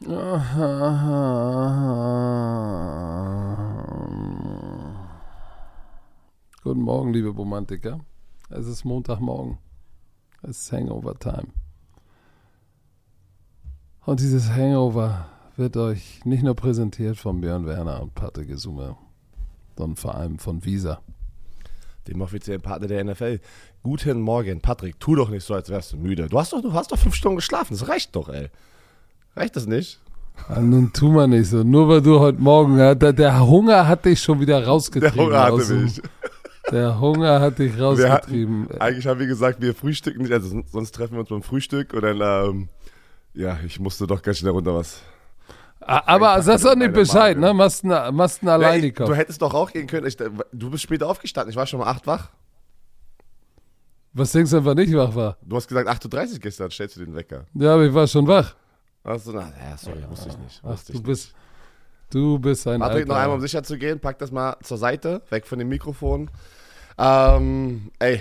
Guten Morgen, liebe Romantiker. Es ist Montagmorgen. Es ist Hangover-Time. Und dieses Hangover wird euch nicht nur präsentiert von Björn Werner und Patrick Gesume, sondern vor allem von Visa. Dem offiziellen Partner der NFL. Guten Morgen, Patrick. Tu doch nicht so, als wärst du müde. Du hast doch, du hast doch fünf Stunden geschlafen. Das reicht doch, ey. Reicht das nicht? Ah, nun tu mal nicht so. Nur weil du heute Morgen, ja, der, der Hunger hat dich schon wieder rausgetrieben. Der Hunger hatte dem- mich. Der Hunger hat dich rausgetrieben. hatten, eigentlich haben wir gesagt, wir frühstücken nicht. Also sonst treffen wir uns beim Frühstück und dann, ähm, ja, ich musste doch ganz schnell runter was. Aber sagst doch nicht Bescheid, Marke. ne? Machst einen, machst einen Ja, alleine ich, du hättest doch auch gehen können. Ich, du bist später aufgestanden. Ich war schon um 8 wach. Was denkst du einfach nicht wach war? Du hast gesagt 8.30 Uhr gestern. Stellst du den Wecker? Ja, aber ich war schon wach. Achso, na, ja, sorry, wusste ich nicht. Ach, du ich bist, du bist ein Patrick, noch Alter. einmal, um sicher zu gehen, pack das mal zur Seite, weg von dem Mikrofon. Ähm, ey,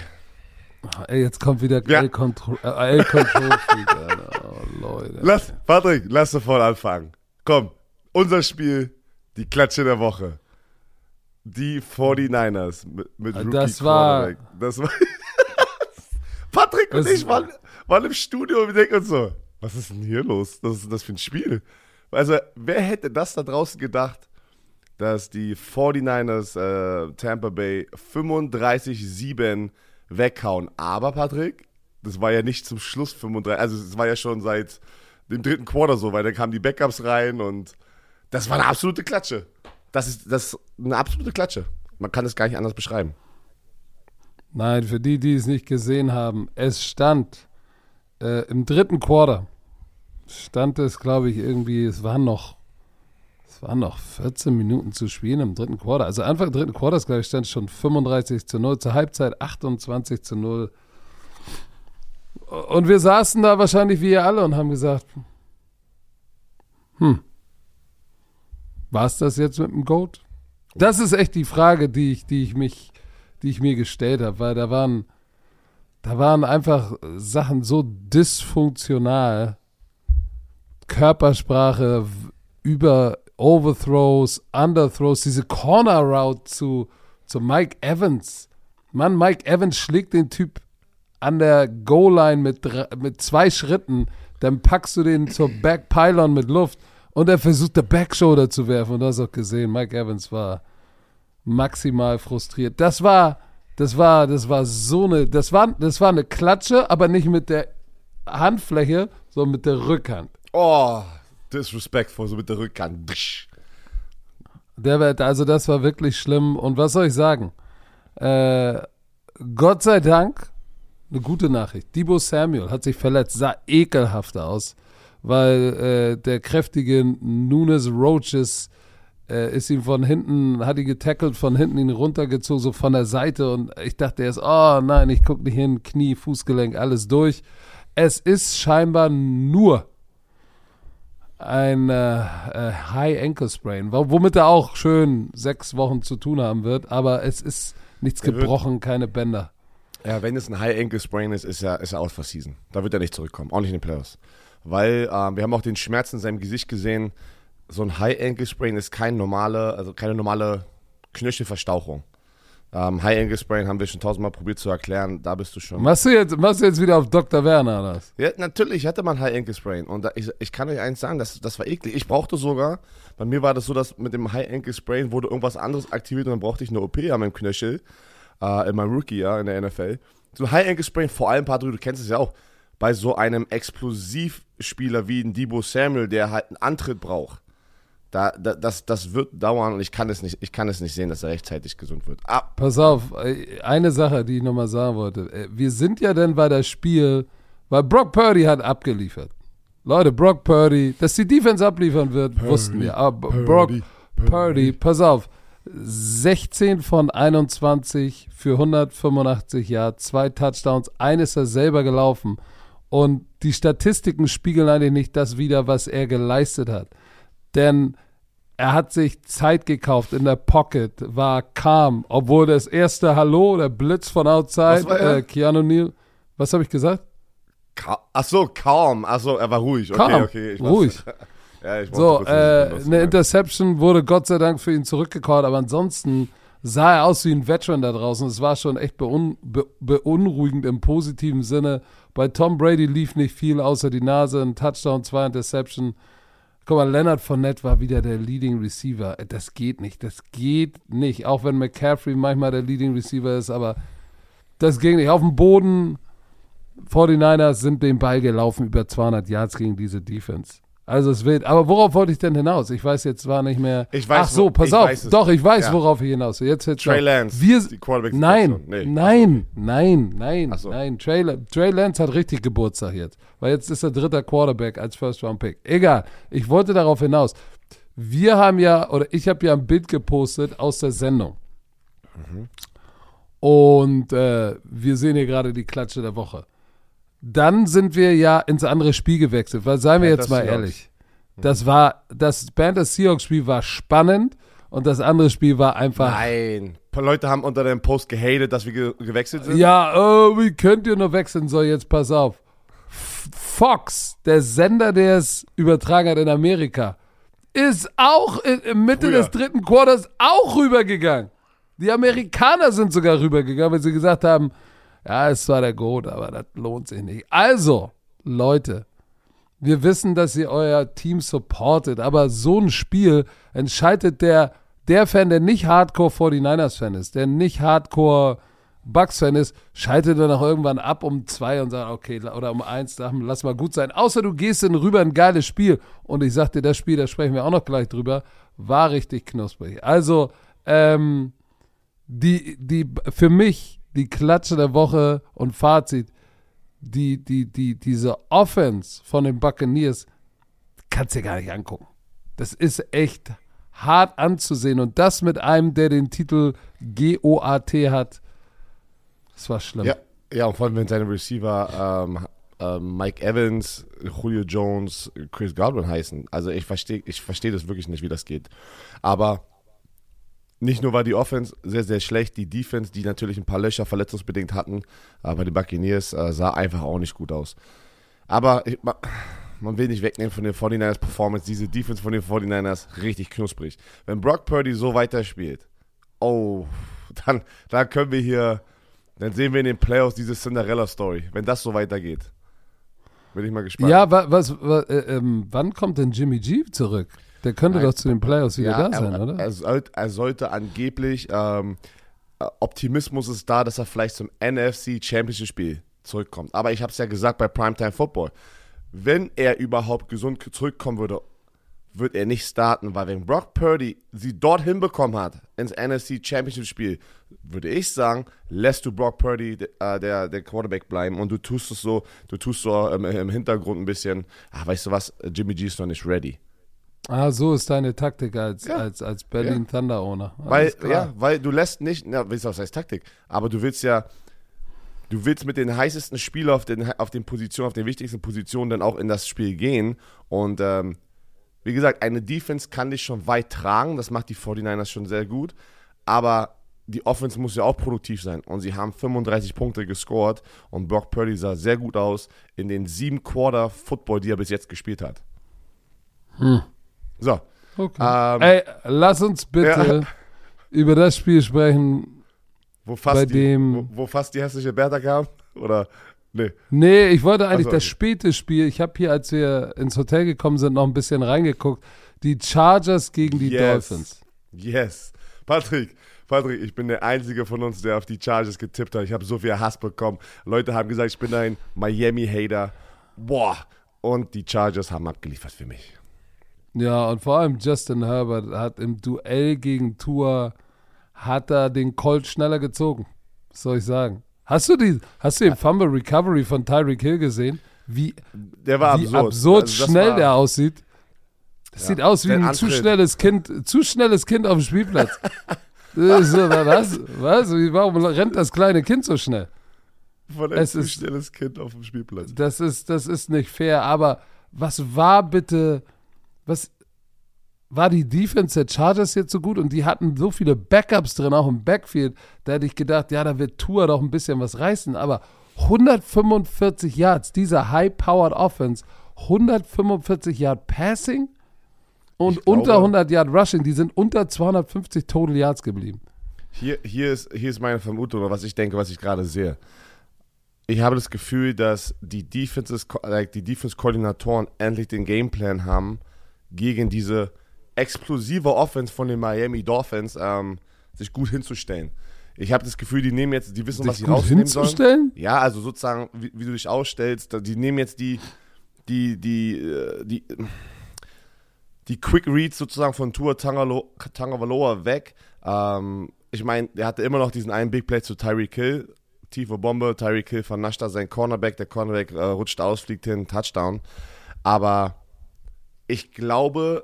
Ey, jetzt kommt wieder Ja. L-Control äh, L-Control Freak, Alter. Oh, Leute. lass, Patrick, lass sofort anfangen. Komm, unser Spiel, die Klatsche der Woche. Die 49ers mit, mit Rookie das war-. Das war. Patrick und ich waren, waren im Studio und wir denken uns so, was ist denn hier los? Was ist denn das für ein Spiel? Also, wer hätte das da draußen gedacht, dass die 49ers äh, Tampa Bay 35-7 weghauen? Aber, Patrick, das war ja nicht zum Schluss 35, also es war ja schon seit dem dritten Quarter so, weil dann kamen die Backups rein und das war eine absolute Klatsche. Das ist, das ist eine absolute Klatsche. Man kann es gar nicht anders beschreiben. Nein, für die, die es nicht gesehen haben, es stand äh, im dritten Quarter, stand es, glaube ich, irgendwie, es waren noch, es waren noch 14 Minuten zu spielen im dritten Quarter. Also Anfang dritten Quarters, glaube ich, stand es schon 35 zu 0, zur Halbzeit 28 zu 0. Und wir saßen da wahrscheinlich wie ihr alle und haben gesagt, hm, war es das jetzt mit dem Goat? Das ist echt die Frage, die ich, die ich mich die ich mir gestellt habe, weil da waren, da waren einfach Sachen so dysfunktional. Körpersprache über Overthrows, Underthrows, diese Corner Route zu, zu Mike Evans. Mann, Mike Evans schlägt den Typ an der Goal-Line mit, mit zwei Schritten, dann packst du den zur Backpylon mit Luft und er versucht, der Backshoulder zu werfen. Und du hast auch gesehen, Mike Evans war maximal frustriert. Das war, das war, das war so eine, das war, das war eine Klatsche, aber nicht mit der Handfläche, sondern mit der Rückhand. Oh, disrespectful, so mit der Rückhand. Der wird, also das war wirklich schlimm. Und was soll ich sagen? Äh, Gott sei Dank, eine gute Nachricht. Debo Samuel hat sich verletzt, sah ekelhaft aus, weil äh, der kräftige Nunes Roaches äh, ist ihm von hinten, hat ihn getackelt, von hinten ihn runtergezogen, so von der Seite. Und ich dachte erst, oh nein, ich gucke nicht hin, Knie, Fußgelenk, alles durch. Es ist scheinbar nur ein äh, äh, High Ankle Sprain, wo- womit er auch schön sechs Wochen zu tun haben wird, aber es ist nichts gebrochen, keine Bänder. Ja, wenn es ein High Ankle Sprain ist, ist er, ist er out for season. Da wird er nicht zurückkommen, auch nicht in den Playoffs. Weil ähm, wir haben auch den Schmerz in seinem Gesicht gesehen. So ein High Ankle Sprain ist kein normale, also keine normale Knöchelverstauchung. Ähm, High Ankle Sprain haben wir schon tausendmal probiert zu erklären. Da bist du schon. Machst du jetzt, machst du jetzt wieder auf Dr. Werner was? Ja, natürlich hatte man High Ankle Sprain. Und da, ich, ich kann euch eins sagen, das, das war eklig. Ich brauchte sogar, bei mir war das so, dass mit dem High Ankle Sprain wurde irgendwas anderes aktiviert und dann brauchte ich eine OP an meinem Knöchel, äh, in meinem Rookie-Jahr in der NFL. So ein High Ankle Sprain, vor allem, Patrick, du kennst es ja auch, bei so einem Explosivspieler wie ein Debo Samuel, der halt einen Antritt braucht. Da, da, das, das wird dauern und ich kann es nicht, ich kann es nicht sehen, dass er rechtzeitig gesund wird. Ah, Pass auf, äh, eine Sache, die ich nochmal sagen wollte. Äh, Wir sind ja dann bei das Spiel, weil Brock Purdy hat abgeliefert. Leute, Brock Purdy, dass die Defense abliefern wird, wussten wir. Aber Brock Purdy, pass auf, 16 von 21 für 185 Yards, zwei Touchdowns, eines er selber gelaufen. Und die Statistiken spiegeln eigentlich nicht das wider, was er geleistet hat. Denn er hat sich Zeit gekauft in der Pocket, war calm, obwohl das erste Hallo, der Blitz von outside, äh, Keanu Neal, was habe ich gesagt? ka ach so, kaum. Ach so, er war ruhig. Okay, Calm, okay. ich weiß- ruhig. Ja, ich So, äh, du eine. Interception wurde Gott sei Dank für ihn zurückgecallt, aber ansonsten sah er aus wie ein Veteran da draußen. Es war schon echt beun be beunruhigend im positiven Sinne. Bei Tom Brady lief nicht viel außer die Nase, ein Touchdown, zwei Interception. Guck mal, Leonard Fournette war wieder der Leading Receiver. Äh, Das geht nicht, das geht nicht. Auch wenn McCaffrey manchmal der Leading Receiver ist, aber das ging nicht. Auf dem Boden, 49ers sind den Ball gelaufen über 200 Yards gegen diese Defense. Also es wird. Aber worauf wollte ich denn hinaus? Ich weiß jetzt war nicht mehr. Ich weiß, Ach so, pass auf. Doch, ich weiß, Ja. worauf ich hinaus will. Jetzt jetzt Trey. Lance, Wir, die Quarterback nein, Nee. nein, nein, nein, so. nein. Trey, Trey Lance hat richtig Geburtstag jetzt, weil jetzt ist er dritter Quarterback als First Round Pick. Egal. Ich wollte darauf hinaus. Wir haben ja oder ich habe ja ein Bild gepostet aus der Sendung. Und äh, wir sehen hier gerade die Klatsche der Woche. Dann sind wir ja ins andere Spiel gewechselt, weil seien wir jetzt Panthers mal Seahawks. ehrlich. Das war, das Panthers Seahawks Spiel war spannend und das andere Spiel war einfach. Nein. Ein paar Leute haben unter dem Post gehatet, dass wir ge gewechselt sind. Ja, oh, wie könnt ihr nur wechseln? So, jetzt pass auf. Fox, der Sender, der es übertragen hat in Amerika, ist auch in, in Mitte Früher. des dritten Quarters auch rübergegangen. Die Amerikaner sind sogar rübergegangen, weil sie gesagt haben, ja, es war der Goat, aber das lohnt sich nicht. Also, Leute, wir wissen, dass ihr euer Team supportet, aber so ein Spiel entscheidet der, der Fan, der nicht Hardcore 49ers-Fan ist, der nicht Hardcore Bucks-Fan ist, schaltet dann auch irgendwann ab um zwei und sagt, okay, oder um eins, dann lass mal gut sein. Außer du gehst in rüber ein geiles Spiel. Und ich sag dir, das Spiel, da sprechen wir auch noch gleich drüber, war richtig knusprig. Also, ähm, die, die, für mich, die Klatsche der Woche und Fazit, die, die, die, diese Offense von den Buccaneers kannst du dir gar nicht angucken. Das ist echt hart anzusehen und das mit einem, der den Titel GOAT hat, das war schlimm. Ja, ja, und vor allem, wenn seine Receiver ähm, ähm, Mike Evans, Julio Jones, Chris Godwin heißen. Also ich verstehe ich versteh das wirklich nicht, wie das geht. Aber nicht nur war die Offense sehr, sehr schlecht, die Defense, die natürlich ein paar Löcher verletzungsbedingt hatten, aber die Buccaneers äh, sah einfach auch nicht gut aus. Aber ich, ma- man will nicht wegnehmen von den 49ers Performance, diese Defense von den 49ers richtig knusprig. Wenn Brock Purdy so weiterspielt, oh, dann, dann können wir hier, dann sehen wir in den Playoffs diese Cinderella-Story, wenn das so weitergeht. Bin ich mal gespannt. Ja, wa, was, wa, äh, ähm, wann kommt denn Jimmy G zurück? Der könnte Nein. doch zu den Playoffs wieder Ja, da sein, er, oder? Er, sollte, er sollte angeblich, ähm, äh, Optimismus ist da, dass er vielleicht zum NFC Championship Spiel zurückkommt. Aber ich habe es ja gesagt bei Primetime Football. Wenn er überhaupt gesund zurückkommen würde, wird er nicht starten, weil wenn Brock Purdy sie dort hinbekommen hat, ins NFC Championship Spiel, würde ich sagen, lässt du Brock Purdy äh, der, der Quarterback bleiben und du tust es so, du tust so ähm, im Hintergrund ein bisschen, ach, weißt du was, Jimmy G ist noch nicht ready. Ah, so ist deine Taktik als, Ja. als, als Berlin Thunder Owner. Weil, klar. ja, weil du lässt nicht, na, weißt du, was heißt Taktik, aber du willst ja, du willst mit den heißesten Spielern auf den, auf den Positionen, auf den wichtigsten Positionen dann auch in das Spiel gehen und ähm, wie gesagt, eine Defense kann dich schon weit tragen, das macht die 49ers schon sehr gut, aber die Offense muss ja auch produktiv sein und sie haben 35 Punkte gescored und Brock Purdy sah sehr gut aus in den sieben Quarter Football, die er bis jetzt gespielt hat. So, Okay. ähm, Ey, lass uns bitte über das Spiel sprechen. wo, fast bei die, dem- wo, wo fast die hässliche Bertha kam? Oder, nee. Nee, ich wollte eigentlich so, das okay. späte Spiel. Ich habe hier, als wir ins Hotel gekommen sind, noch ein bisschen reingeguckt. Die Chargers gegen die Yes. Dolphins. Yes. Patrick, Patrick, ich bin der Einzige von uns, der auf die Chargers getippt hat. Ich habe so viel Hass bekommen. Leute haben gesagt, ich bin ein Miami-Hater. Boah. Und die Chargers haben abgeliefert für mich. Ja, und vor allem Justin Herbert hat im Duell gegen Tour hat er den Colt schneller gezogen. Was soll ich sagen? Hast du die, hast du den Fumble Recovery von Tyreek Hill gesehen? Wie, Der war wie absurd. absurd Also schnell war- der aussieht. Das Ja. sieht aus wie ein zu Antritt. schnelles Kind, zu schnelles Kind auf dem Spielplatz. So, was? Was? Warum rennt das kleine Kind so schnell? Von ein Es zu ist- schnelles Kind auf dem Spielplatz. Das ist, das ist nicht fair, aber was war bitte, was war die Defense der Chargers jetzt so gut und die hatten so viele Backups drin, auch im Backfield, da hätte ich gedacht, ja, da wird Tour doch ein bisschen was reißen, aber 145 Yards, dieser High-Powered Offense, 145 Yard Passing, und Ich unter glaube- 100 Yard Rushing. Die sind unter 250 Total Yards geblieben. Hier, hier, ist, hier ist meine Vermutung oder was ich denke, was ich gerade sehe. Ich habe das Gefühl, dass die Defenses, like die Defense-Koordinatoren endlich den Gameplan haben, gegen diese explosive Offense von den Miami Dolphins ähm, sich gut hinzustellen. Ich habe das Gefühl, die nehmen jetzt, die wissen, was Sich sie gut rausnehmen sollen. Ja, also sozusagen, wie, wie du dich ausstellst, die nehmen jetzt die, die, die, äh, die, die Quick Reads sozusagen von Tua Tagovailoa weg. Ähm, ich meine, der hatte immer noch diesen einen Big Play zu Tyreek Hill, tiefe Bombe, Tyreek Hill vernascht da seinen Cornerback, der Cornerback äh, rutscht aus, fliegt hin, Touchdown. Aber ich glaube,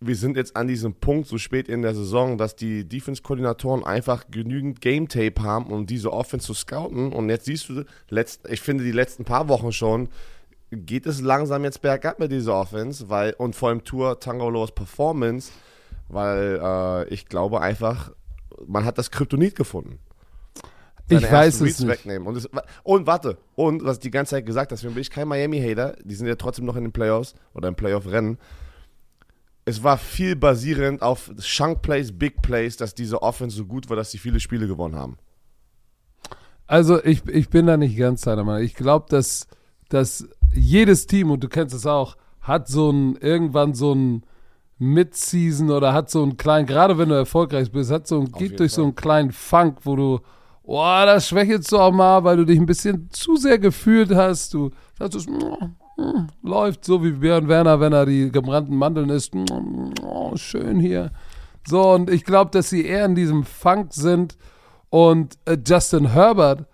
wir sind jetzt an diesem Punkt so spät in der Saison, dass die Defense-Koordinatoren einfach genügend Game-Tape haben, um diese Offense zu scouten. Und jetzt siehst du, letzt, ich finde die letzten paar Wochen schon, geht es langsam jetzt bergab mit dieser Offense, weil, und vor allem Tour Tangoloas Performance, weil äh, ich glaube einfach, man hat das Kryptonit gefunden. Ich weiß Reads nicht. Wegnehmen. Und, es, und warte, und was ich die ganze Zeit gesagt hast, bin ich kein Miami-Hater, die sind ja trotzdem noch in den Playoffs oder im Playoff-Rennen. Es war viel basierend auf Chunk Plays, Big Plays, dass diese Offense so gut war, dass sie viele Spiele gewonnen haben. Also ich, ich bin da nicht ganz deiner Meinung. Ich glaube, dass, dass jedes Team, und du kennst es auch, hat so ein, irgendwann so ein Mid-Season oder hat so einen kleinen, gerade wenn du erfolgreich bist, hat so ein, geht durch so Fall. einen kleinen Funk, wo du, oh, das schwächelst du auch mal, weil du dich ein bisschen zu sehr gefühlt hast. Du sagst, mm, läuft so wie Björn Werner, wenn er die gebrannten Mandeln isst. Mm, schön hier. So, und ich glaube, dass sie eher in diesem Funk sind und äh, Justin Herbert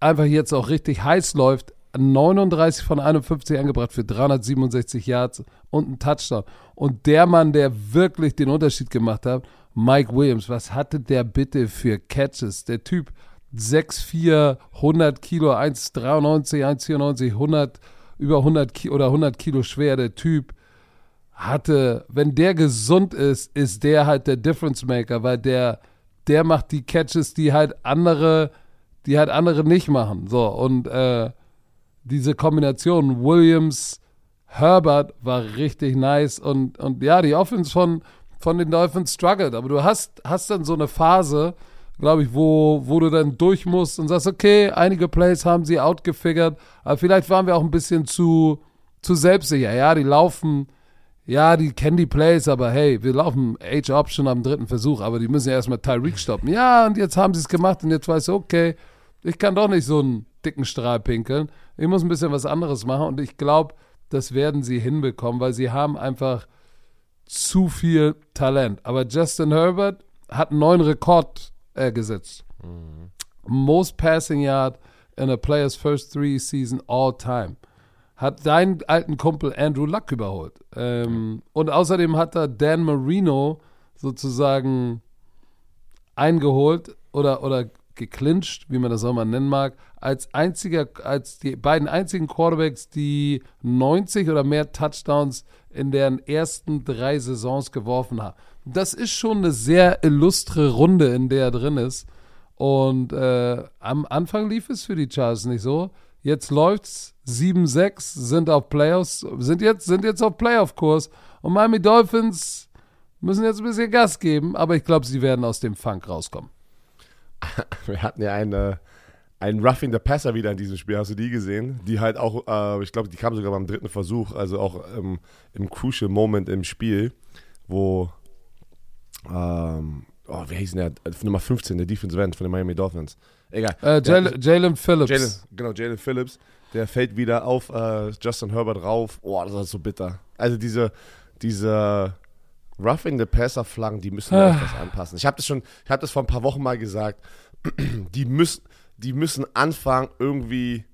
einfach jetzt auch richtig heiß läuft. 39 von 51 angebracht für 367 Yards und einen Touchdown. Und der Mann, der wirklich den Unterschied gemacht hat, Mike Williams, was hatte der bitte für Catches? Der Typ 6'4, 100 Kilo, 1,93, 1,94, 100, über 100 Ki oder 100 Kilo schwer. Der Typ hatte, wenn der gesund ist, ist der halt der Difference Maker, weil der, der macht die Catches, die halt andere, die halt andere nicht machen. So, und äh, diese Kombination Williams, Herbert war richtig nice und, und ja, die Offense von, von den Dolphins struggled, aber du hast, hast dann so eine Phase, glaube ich, wo, wo du dann durch musst und sagst, okay, einige Plays haben sie outgefigert, aber vielleicht waren wir auch ein bisschen zu, zu selbstsicher. Ja, die laufen, ja, die kennen die Plays, aber hey, wir laufen Age-Option am dritten Versuch, aber die müssen ja erstmal Tyreek stoppen. Ja, und jetzt haben sie es gemacht und jetzt weißt du, okay, ich kann doch nicht so einen dicken Strahl pinkeln. Ich muss ein bisschen was anderes machen und ich glaube, das werden sie hinbekommen, weil sie haben einfach zu viel Talent. Aber Justin Herbert hat einen neuen Rekord äh, gesetzt. Most passing yard in a player's first three season all time. Hat deinen alten Kumpel Andrew Luck überholt. Ähm, und außerdem hat er Dan Marino sozusagen eingeholt oder, oder geclincht, wie man das auch mal nennen mag, als einziger, als die beiden einzigen Quarterbacks, die 90 oder mehr Touchdowns in deren ersten drei Saisons geworfen haben. Das ist schon eine sehr illustre Runde, in der er drin ist. Und äh, am Anfang lief es für die Chargers nicht so. Jetzt läuft's 7-6, sind auf Playoffs, sind jetzt, sind jetzt auf Playoff-Kurs. Und Miami Dolphins müssen jetzt ein bisschen Gas geben, aber ich glaube, sie werden aus dem Funk rauskommen. Wir hatten ja eine, einen Roughing the Passer wieder in diesem Spiel. Hast du die gesehen? Die halt auch, äh, ich glaube, die kam sogar beim dritten Versuch, also auch ähm, im Crucial Moment im Spiel, wo, ähm, oh, wie hieß denn der? Nummer 15, der Defensive End von den Miami Dolphins. Egal. Äh, Jalen Phillips. Jalen, genau, Jalen Phillips, der fällt wieder auf äh, Justin Herbert rauf. Oh, das ist so bitter. Also diese, diese Roughing the Passer Flaggen, die müssen Ah. wir etwas anpassen. Ich habe das schon, ich habe das vor ein paar Wochen mal gesagt. Die müssen, die müssen anfangen irgendwie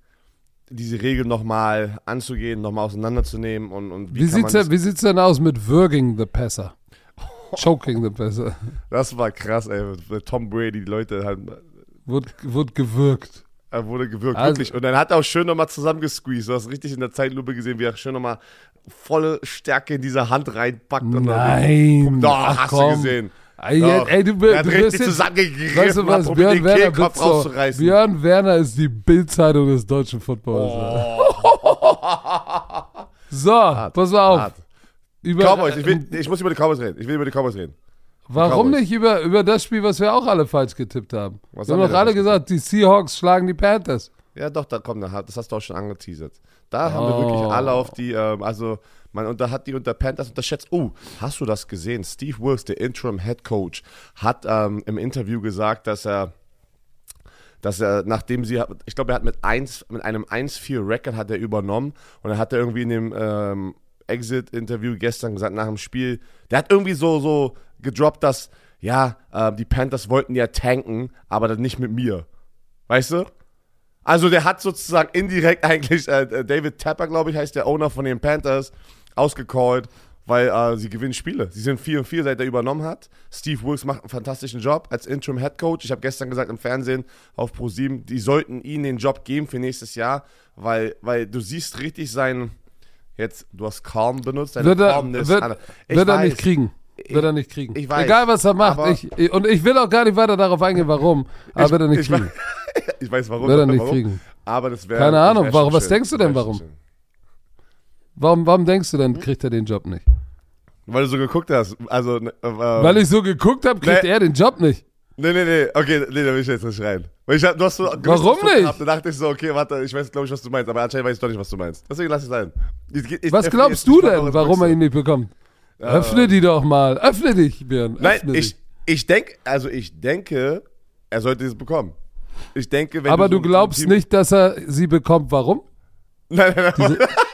diese Regel nochmal anzugehen, nochmal auseinanderzunehmen und, und wie, Wie sieht's, denn, wie sieht's denn aus mit Würging the Passer? Choking the Passer. das, war krass, ey. Tom Brady, die Leute halt, Wurde, wurde gewürgt. er wurde gewürgt, Also- wirklich. Und dann hat er auch schön nochmal zusammengesqueezed. Du hast richtig in der Zeitlupe gesehen, wie er schön nochmal volle Stärke in diese Hand reinpackt. Und dann- Nein. Doch, Ach, hast komm. du gesehen. Ey, Doch. ey, du, Er hat du richtig zusammengegriffen, weißt du was, Björn den Werner, Kehlkopf so, rauszureißen. Björn Werner ist die Bildzeitung des deutschen Footballs. Oh. So, pass mal auf. Hart. Über. Cowboys, ich, will, ich muss über die Cowboys reden. Ich will über die Cowboys reden. Warum Cowboys. nicht über, über das Spiel, was wir auch alle falsch getippt haben? Was wir haben doch alle gesagt, die Seahawks schlagen die Panthers. Ja, doch, da kommt, das hast du auch schon angeteasert. Da haben wir wirklich Oh. alle auf die, ähm, also man unter, hat die unter Panthers unterschätzt. Oh, hast du das gesehen? Steve Wilkes, der Interim Head Coach, hat ähm, im Interview gesagt, dass er, dass er, nachdem sie, ich glaube, er hat mit, 1, mit einem 1-4-Record hat er übernommen und er hat er irgendwie in dem ähm, Exit-Interview gestern gesagt, nach dem Spiel, der hat irgendwie so, so gedroppt, dass, ja, äh, die Panthers wollten ja tanken, aber dann nicht mit mir. Weißt du? Also der hat sozusagen indirekt eigentlich äh, David Tapper, glaube ich, heißt der Owner von den Panthers, ausgecallt, weil äh, sie gewinnen Spiele. Sie sind 4 und 4, seit er übernommen hat. Steve Wilkes macht einen fantastischen Job als Interim Head Coach. Ich habe gestern gesagt im Fernsehen auf Pro7, die sollten ihm den Job geben für nächstes Jahr, weil, weil du siehst richtig sein, jetzt, du hast calm benutzt, deine Wird er, wird, wird er nicht kriegen. Ich- Wird er nicht kriegen. ich weiß, Egal, was er macht. Ich, ich, und ich will auch gar nicht weiter darauf eingehen, warum. Aber wird er nicht ich kriegen. weiß- Ich weiß warum. Wird er nicht warum, kriegen. Aber das wäre. Keine Ahnung, wär warum- was schön. denkst du denn, warum? Warum, warum denkst du dann, kriegt er den Job nicht? Weil du so geguckt hast. Also, äh, Weil ich so geguckt habe, kriegt Nee. er den Job nicht. Nee, nee, nee, okay, nee, da will ich jetzt nicht rein. Weil ich hab, du hast so Warum gewisses nicht? Da dachte ich so, okay, warte, ich weiß, glaube ich, was du meinst, aber anscheinend weiß ich doch nicht, was du meinst. Deswegen lass es sein. Ich, ich, Was glaubst du denn, warum er ihn nicht bekommt? Öffne die doch mal. Öffne dich, Björn. Nein, Öffne ich, ich denke, also ich denke, er sollte es bekommen. Ich denke, wenn dich. Aber du, du so glaubst Team- nicht, dass er sie bekommt. Warum? Nein, nein, nein.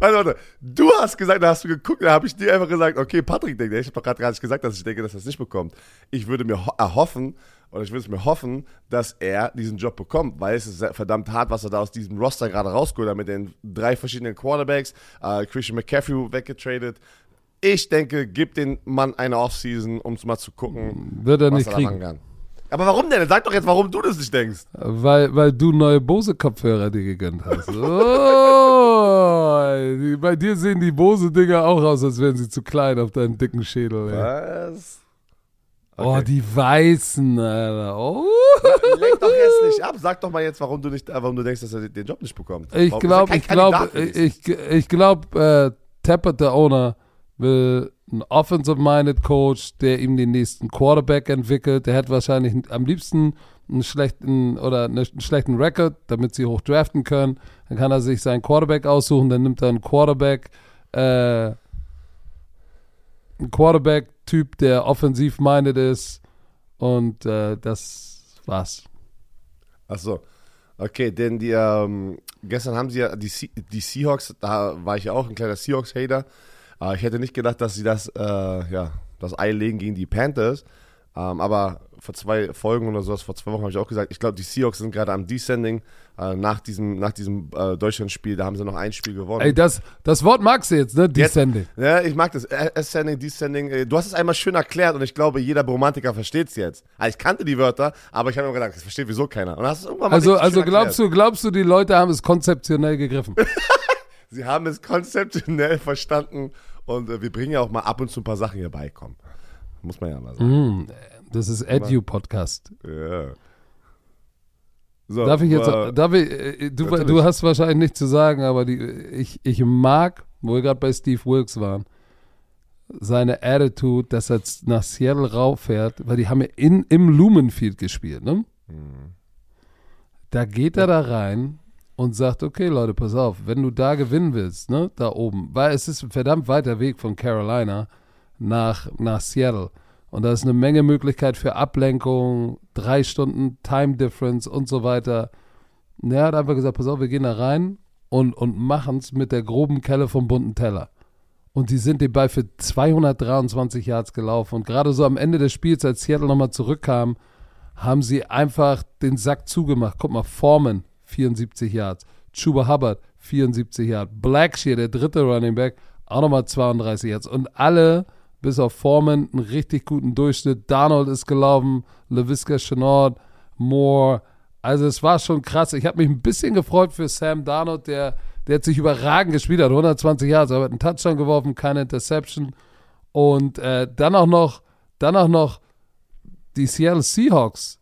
Warte, warte. Du hast gesagt, da hast du geguckt, da habe ich dir einfach gesagt, okay, Patrick denkt, ich habe doch gerade gar nicht gesagt, dass ich denke, dass er es nicht bekommt. Ich würde mir ho- erhoffen, oder ich würde es mir hoffen, dass er diesen Job bekommt, weil es ist verdammt hart, was er da aus diesem Roster gerade rausgeholt hat mit den drei verschiedenen Quarterbacks, äh, Christian McCaffrey weggetradet. Ich denke, gib den Mann eine Offseason, um es mal zu gucken, Wird er was nicht er da machen kriegen. kann. Aber warum denn? Sag doch jetzt, warum du das nicht denkst. Weil, weil du neue Bose-Kopfhörer dir gegönnt hast. Oh, bei dir sehen die Bose-Dinger auch aus, als wären sie zu klein auf deinen dicken Schädel. Ey. Was? Oh, die weißen, Alter. Oh. Leg doch jetzt nicht ab. Sag doch mal jetzt, warum du nicht, äh, warum du denkst, dass er den Job nicht bekommt. Ich glaube, ich glaube, ich, ich glaube, äh, Tappert, der Owner, will einen offensive-minded Coach, der ihm den nächsten Quarterback entwickelt. Der hat wahrscheinlich am liebsten einen schlechten oder einen schlechten Record, damit sie hoch draften können. Dann kann er sich seinen Quarterback aussuchen, dann nimmt er einen Quarterback, äh, einen Quarterback-Typ, der offensiv-minded ist und äh, das war's. Ach so. Okay, denn die, ähm, gestern haben sie ja die, die Seahawks, da war ich ja auch ein kleiner Seahawks-Hater. Äh, ich hätte nicht gedacht, dass sie das, äh, ja, das Ei legen gegen die Panthers. Ähm, aber vor zwei Folgen oder sowas, vor zwei Wochen habe ich auch gesagt, ich glaube, die Seahawks sind gerade am Descending. Äh, nach diesem, nach diesem äh, Deutschlandspiel, da haben sie noch ein Spiel gewonnen. Ey, das, das Wort magst du jetzt, ne? Descending. Ja, ich mag das. Äh, Ascending, Descending. äh, Du hast es einmal schön erklärt und ich glaube, jeder Romantiker versteht es jetzt. Also ich kannte die Wörter, aber ich habe mir gedacht, das versteht wieso keiner. Und hast es irgendwann mal Also, also glaubst erklärt. du, glaubst du, die Leute haben es konzeptionell gegriffen? Sie haben es konzeptionell verstanden und äh, wir bringen ja auch mal ab und zu ein paar Sachen hier bei, komm. Muss man ja mal sagen. Das ist Edu-Podcast. Ja. So, Darf ich jetzt, äh, darf ich, äh, du, natürlich. du hast wahrscheinlich nichts zu sagen, aber die, ich, ich mag, wo wir gerade bei Steve Wilkes waren, seine Attitude, dass er nach Seattle rauffährt, weil die haben ja in, im Lumenfield gespielt, ne? Mhm. Da geht er da rein und sagt, okay Leute, pass auf, wenn du da gewinnen willst, ne, da oben, weil es ist ein verdammt weiter Weg von Carolina nach, nach Seattle. Und da ist eine Menge Möglichkeit für Ablenkung, drei Stunden Time Difference und so weiter. Und er hat einfach gesagt, pass auf, wir gehen da rein und, und machen es mit der groben Kelle vom bunten Teller. Und die sind den Ball für 223 Yards gelaufen. Und gerade so am Ende des Spiels, als Seattle nochmal zurückkam, haben sie einfach den Sack zugemacht. Guck mal, Foreman, 74 Yards. Chuba Hubbard, 74 Yards. Blackshear, der dritte Running Back, auch nochmal 32 Yards. Und alle, bis auf Foreman, einen richtig guten Durchschnitt. Darnold ist gelaufen, LaVisca Chenault, Moore. Also es war schon krass. Ich habe mich ein bisschen gefreut für Sam Darnold, der, der hat sich überragend gespielt hat. 120 Yards, aber hat einen Touchdown geworfen, keine Interception. Und äh, dann auch noch, dann auch noch die Seattle Seahawks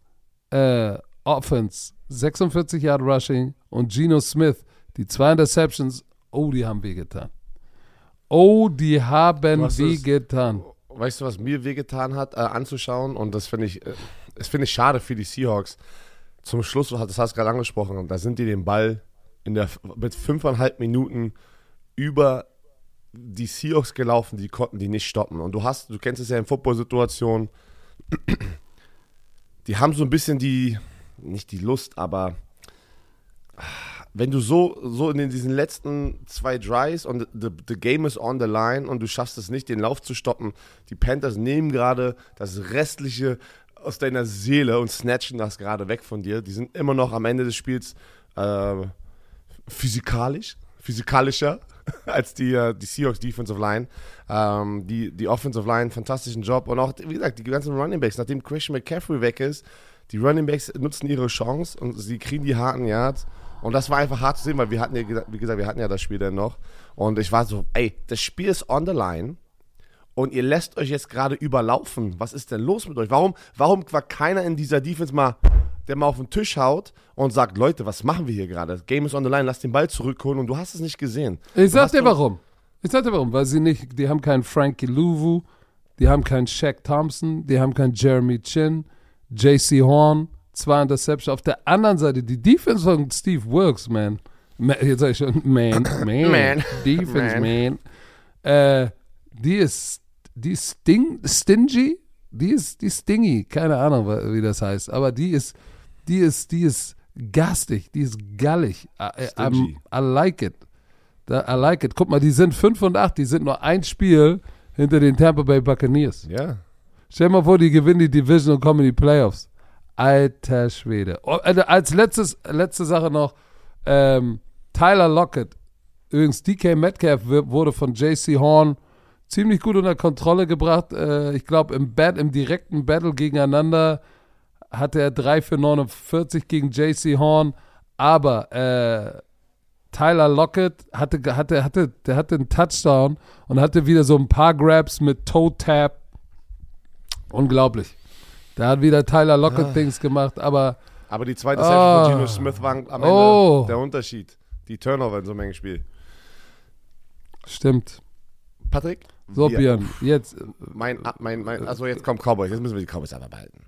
äh, Offense, 46 Yard Rushing und Geno Smith, die zwei Interceptions, oh, die haben wehgetan. Oh, die haben Was weh ist- getan. Weißt du, was mir wehgetan hat, äh, anzuschauen? Und das finde ich, äh, das finde ich schade für die Seahawks. Zum Schluss, das hast du gerade angesprochen, da sind die den Ball in der, mit fünfeinhalb Minuten über die Seahawks gelaufen, die konnten die nicht stoppen. Und du hast, du kennst es ja in Football-Situationen, die haben so ein bisschen die, nicht die Lust, aber wenn du so, so in diesen letzten zwei Drives und the, the game is on the line und du schaffst es nicht, den Lauf zu stoppen, die Panthers nehmen gerade das Restliche aus deiner Seele und snatchen das gerade weg von dir. Die sind immer noch am Ende des Spiels äh, physikalisch, physikalischer als die, äh, die Seahawks Defensive Line. Ähm, die, die Offensive Line, fantastischen Job. Und auch, wie gesagt, die ganzen Running Backs, nachdem Christian McCaffrey weg ist, die Running Backs nutzen ihre Chance und sie kriegen die harten Yards. Und das war einfach hart zu sehen, weil wir hatten ja, wie gesagt, wir hatten ja das Spiel dann noch. Und ich war so, ey, das Spiel ist on the line und ihr lässt euch jetzt gerade überlaufen. Was ist denn los mit euch? Warum, warum war keiner in dieser Defense mal, der mal auf den Tisch haut und sagt, Leute, was machen wir hier gerade? Das Game is on the line, lass den Ball zurückholen und du hast es nicht gesehen. Ich sag dir warum. Ich sag dir warum, weil sie nicht, die haben keinen Frankie Louvu, die haben keinen Shaq Thompson, die haben keinen Jeremy Chin, JC Horn, zwei Interception. Auf der anderen Seite, die Defense von Steve Wilkes, man. Ma- Jetzt sag ich schon, man, man, Man. Defense, Man. man. Äh, die ist, die ist sting, stingy, die ist, die ist stingy, keine Ahnung, wie das heißt, aber die ist, die ist, die ist garstig, die ist gallig. I, I. I like it. I like it. Guck mal, die sind 5 und 8, die sind nur ein Spiel hinter den Tampa Bay Buccaneers. Ja. Stell dir mal vor, die gewinnen die Division und kommen in die Playoffs. Alter Schwede. Oh, äh, als letztes, letzte Sache noch, ähm, Tyler Lockett. Übrigens, DK Metcalf wurde von JC Horn ziemlich gut unter Kontrolle gebracht. Äh, ich glaube, im, im direkten Battle gegeneinander hatte er 3 für 49 gegen JC Horn. Aber äh, Tyler Lockett hatte, hatte, hatte, der hatte einen Touchdown und hatte wieder so ein paar Grabs mit Toe Tap. Unglaublich. Der hat wieder Tyler Lockett Dings gemacht, aber Aber die zweite Ah. Session von Geno Smith war am Ende Oh. der Unterschied. Die Turnover in so einem engen Spiel. stimmt. Patrick? So, wir- Björn, jetzt. Mein, mein, mein, also jetzt kommt Cowboys. Jetzt müssen wir die Cowboys aber behalten.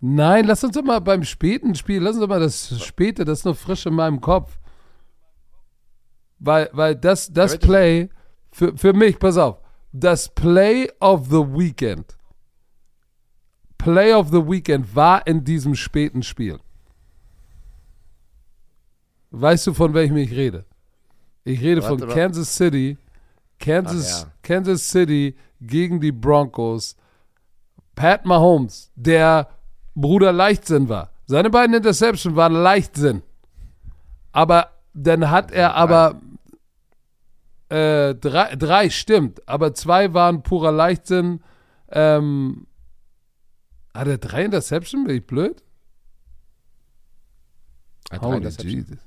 Nein, lass uns doch mal beim späten Spiel, lass uns doch mal das späte, das ist noch frisch in meinem Kopf. Weil, weil das, das. Play, für, für mich, pass auf, das Play of the Weekend, Play of the Weekend war in diesem späten Spiel. Weißt du, von welchem ich rede? Ich rede Warte von. Kansas City, Kansas, Ach ja. Kansas City gegen die Broncos. Pat Mahomes, der Bruder Leichtsinn war. Seine beiden Interceptions waren Leichtsinn. Aber dann hat er aber äh, drei, drei stimmt, aber zwei waren purer Leichtsinn. Ähm, hat er drei Interceptions? Bin ich blöd? Holy Jesus.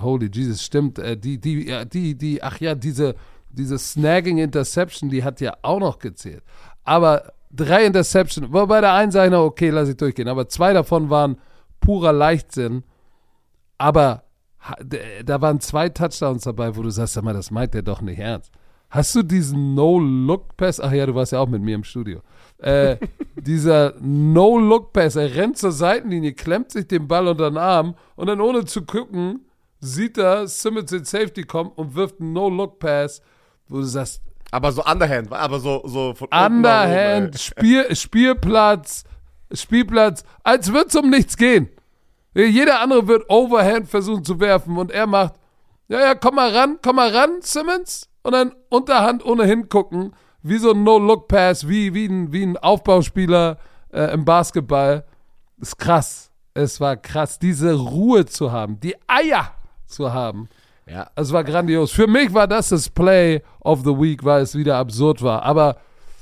Holy Jesus, stimmt. Äh, die, die, ja, die, die, ach ja, diese, diese Snagging Interception, die hat ja auch noch gezählt. Aber drei Interception, wobei der einen sage ich noch, okay, lass ich durchgehen, aber zwei davon waren purer Leichtsinn. Aber da waren zwei Touchdowns dabei, wo du sagst, sag mal, das meint der doch nicht ernst. Hast du diesen No-Look-Pass? Ach ja, du warst ja auch mit mir im Studio. Äh, dieser No-Look-Pass, er rennt zur Seitenlinie, klemmt sich den Ball unter den Arm und dann ohne zu gucken, sieht er Simmons in Safety kommen und wirft einen No-Look-Pass, wo du sagst, Aber so Underhand, aber so, so von oben, Underhand, ey. Spiel, Spielplatz, Spielplatz, als würde es um nichts gehen. Jeder andere wird Overhand versuchen zu werfen und er macht, ja, ja, komm mal ran, komm mal ran, Simmons. Und dann Unterhand ohne hingucken, wie so ein No-Look-Pass, wie, wie, ein, wie ein Aufbauspieler äh, im Basketball. Ist krass. Es war krass, diese Ruhe zu haben, die Eier zu haben. Ja, Es war grandios. Für mich war das das Play of the Week, weil es wieder absurd war. Aber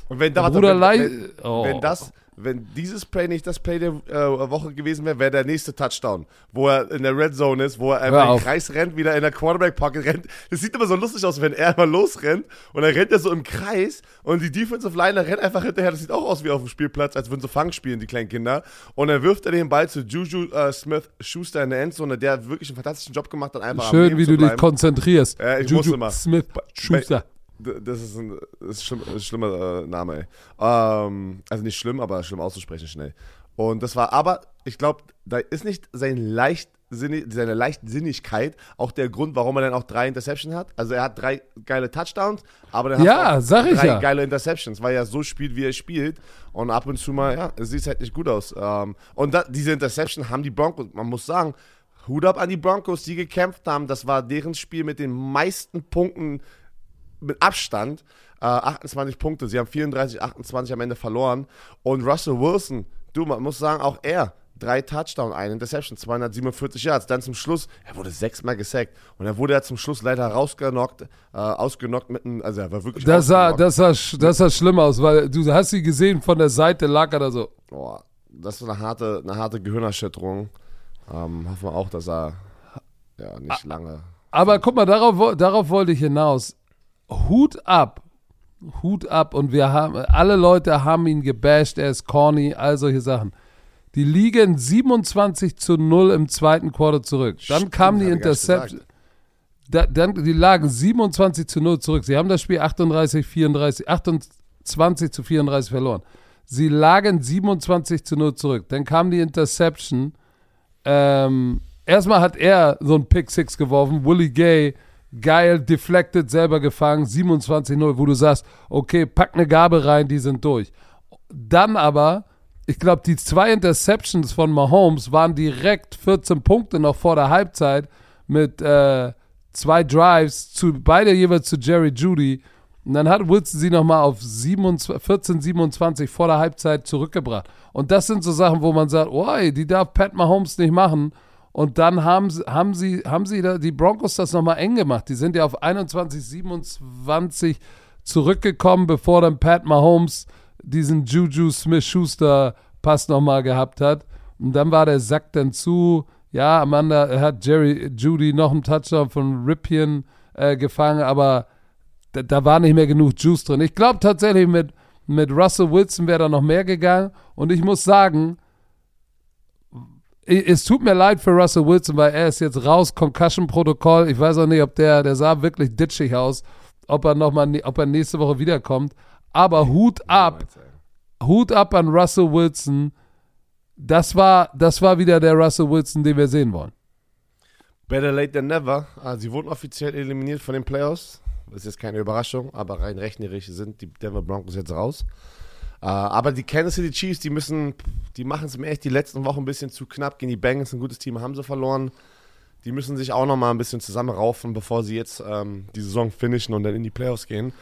Und wenn, da, Bruder wenn, wenn, Oh. wenn das, wenn dieses Play nicht das Play der äh, Woche gewesen wäre, wäre der nächste Touchdown, wo er in der Red Zone ist, wo er einfach im. Kreis rennt, wieder in der Quarterback Pocket rennt. Das sieht immer so lustig aus, wenn er mal losrennt und dann rennt er so im Kreis und die Defensive Liner rennt einfach hinterher. Das sieht auch aus wie auf dem Spielplatz, als würden sie Fang spielen, die kleinen Kinder. Und dann wirft er den Ball zu Juju äh, Smith Schuster in der Endzone, der wirklich einen fantastischen Job gemacht hat, einfach am schön, wie du dich konzentrierst. Ja, ich Juju muss immer. Smith Schuster. Das ist ein, das ist schlimm, ein schlimmer äh, Name, ey. Ähm, also nicht schlimm, aber schlimm auszusprechen schnell. Und das war, aber ich glaube, da ist nicht sein Leichtsinnig, seine Leichtsinnigkeit auch der Grund, warum er dann auch drei Interceptions hat. Also er hat drei geile Touchdowns, aber er Ja, hat sag ich drei ja. geile Interceptions, weil er so spielt, wie er spielt. Und ab und zu mal, ja, es sieht halt nicht gut aus. Ähm, und da, diese Interception haben die Broncos, man muss sagen, Hut ab an die Broncos, die gekämpft haben. Das war deren Spiel mit den meisten Punkten mit Abstand. Äh, 28 Punkte. Sie haben 34, 28 am Ende verloren. Und Russell Wilson, du, man muss sagen, auch er. Drei Touchdown, eine Interception, 247 Yards. Dann zum Schluss, er wurde sechsmal gesackt. Und er wurde ja zum Schluss leider rausgenockt, äh, ausgenockt mit einem, also er war wirklich Das sah, das, sah, das sah schlimm aus, weil du hast sie gesehen, von der Seite lag er da so. Boah, das war eine harte, eine harte Gehirnerschütterung. Ähm, hoffen wir auch, dass er ja nicht lange. Aber guck mal, darauf, darauf wollte ich hinaus. Hut ab. Hut ab. Und wir haben, alle Leute haben ihn gebasht, er ist corny, all solche Sachen. Die liegen 27 zu 0 im zweiten Quarter zurück. Dann Stimmt, kam die Interception. Da, dann, die lagen 27 zu 0 zurück. Sie haben das Spiel 38, 34, 28 zu 34 verloren. Sie lagen 27 zu 0 zurück. Dann kam die Interception. Ähm, erstmal hat er so ein Pick Six geworfen. Willie Gay, geil, deflected, selber gefangen, 27-0, wo du sagst, okay, pack eine Gabe rein, die sind durch. Dann aber, ich glaube, die zwei Interceptions von Mahomes waren direkt 14 Punkte noch vor der Halbzeit mit äh, zwei Drives, zu, beide jeweils zu Jerry Judy. Und dann hat Wilson sie nochmal auf 27, 14, 27 vor der Halbzeit zurückgebracht. Und das sind so Sachen, wo man sagt, oh, die darf Pat Mahomes nicht machen. Und dann haben, sie- haben sie, haben sie da, die Broncos das nochmal eng gemacht. Die sind ja auf 21, 27 zurückgekommen, bevor dann Pat Mahomes diesen Juju Smith-Schuster Pass nochmal gehabt hat. Und dann war der Sack dann zu. Ja, Amanda hat Jerry Judy noch einen Touchdown von Ripien äh, gefangen, aber da, da war nicht mehr genug Juice drin. Ich glaube tatsächlich, mit, mit Russell Wilson wäre da noch mehr gegangen. Und ich muss sagen, es tut mir leid für Russell Wilson, weil er ist jetzt raus, Concussion-Protokoll. Ich weiß auch nicht, ob der, der sah wirklich ditchig aus, ob er noch mal, ob er nächste Woche wiederkommt. Aber Hut ab, Hut ab an Russell Wilson. Das war, das war wieder der Russell Wilson, den wir sehen wollen. Better late than never. Ah, sie wurden offiziell eliminiert von den Playoffs. Das ist jetzt keine Überraschung, aber rein rechnerisch sind die Denver Broncos jetzt raus. Äh, aber die Kansas City Chiefs, die müssen, die machen es mir echt die letzten Wochen ein bisschen zu knapp. Gegen die Bengals, ein gutes Team, haben sie verloren. Die müssen sich auch noch mal ein bisschen zusammenraufen, bevor sie jetzt ähm, die Saison finishen und dann in die Playoffs gehen.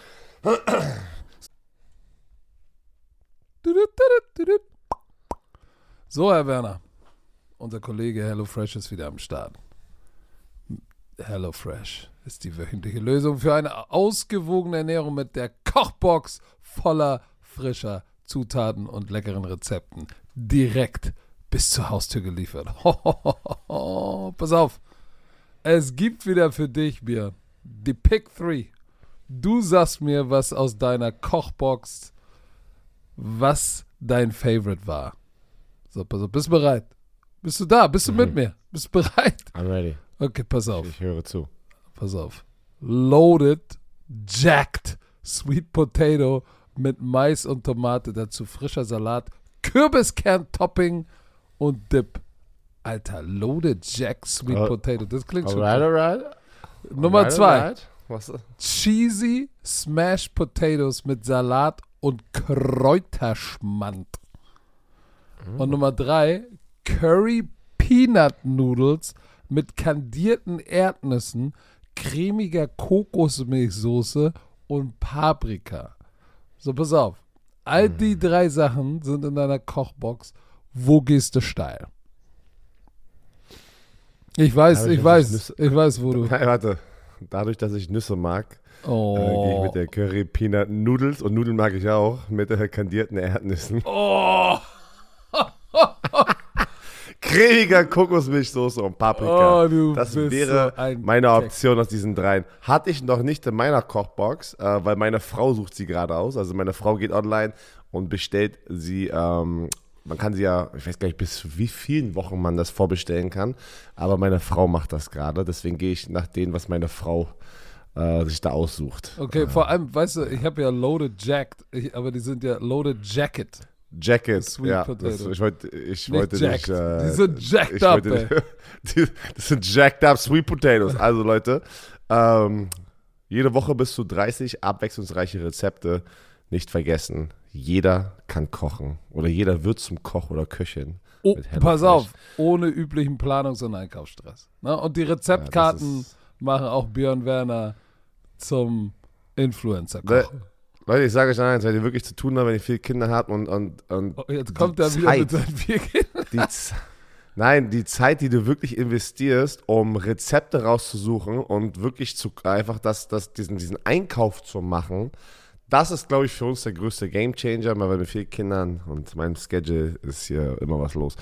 So, Herr Werner, unser Kollege HelloFresh ist wieder am Start. HelloFresh ist die wöchentliche Lösung für eine ausgewogene Ernährung mit der Kochbox voller frischer Zutaten und leckeren Rezepten. Direkt bis zur Haustür geliefert. Pass auf. Es gibt wieder für dich, Björn, die Pick 3. Du sagst mir, was aus deiner Kochbox, was dein Favorite war. So, pass auf, bist du bereit? Bist du da? Bist du mit mir? Bist du bereit? I'm ready. Okay, pass auf, Ich höre zu. pass auf. Loaded, jacked, Sweet Potato mit Mais und Tomate, dazu frischer Salat, Kürbiskern-Topping und Dip. Alter, Loaded Jack Sweet Al- Potato, das klingt schon. Alright, alright. Nummer Alright, zwei. alright. Was? Cheesy Smashed Potatoes mit Salat und Kräuterschmand. Und Nummer drei, Curry Peanut Noodles mit kandierten Erdnüssen, cremiger Kokosmilchsoße und Paprika. So, pass auf. All die drei Sachen sind in deiner Kochbox. Wo gehst du steil? Ich weiß, Dadurch, ich weiß, ich Nüsse- ich weiß, wo du. Nein, warte. Dadurch, dass ich Nüsse mag, äh, gehe Oh. ich mit der Curry Peanut Noodles und Nudeln mag ich auch mit der kandierten Erdnüssen. Oh. Cremiger Kokosmilchsoße und Paprika. Oh, du das bist wäre so ein meine. Option aus diesen dreien. Hatte ich noch nicht in meiner Kochbox, äh, weil meine Frau sucht sie gerade aus. Also meine Frau geht online und bestellt sie. Ähm, man kann sie ja, ich weiß gar nicht, bis wie vielen Wochen man das vorbestellen kann. Aber meine Frau macht das gerade. Deswegen gehe ich nach dem, was meine Frau äh, sich da aussucht. Okay, vor allem, weißt du, ich habe ja Loaded Jacked, ich, aber die sind ja Loaded Jacket. Jacket, Sweet ja. Das, ich wollte, ich Nicht wollte jacked. nicht. Äh, Die sind jacked up, wollte- die, das sind jacked up Sweet Potatoes. Also Leute, ähm, jede Woche bis zu 30 abwechslungsreiche Rezepte. Nicht vergessen, jeder kann kochen oder jeder wird zum Koch oder Köchin. Oh, pass auf, ohne üblichen Planungs- und Einkaufsstress. Ne? Und die Rezeptkarten ist- machen auch Björn Werner zum influencer Ne, koch Leute, ich sage euch eins, wenn ihr wirklich zu tun habt, wenn ihr viele Kinder habt und, und, und Oh, jetzt kommt er wieder mit seinen vier Kindern. die, Nein, die Zeit, die du wirklich investierst, um Rezepte rauszusuchen und wirklich zu einfach das, das, diesen, diesen Einkauf zu machen, das ist, glaube ich, für uns der größte Gamechanger, weil mit vier Kindern und meinem Schedule ist hier immer was los.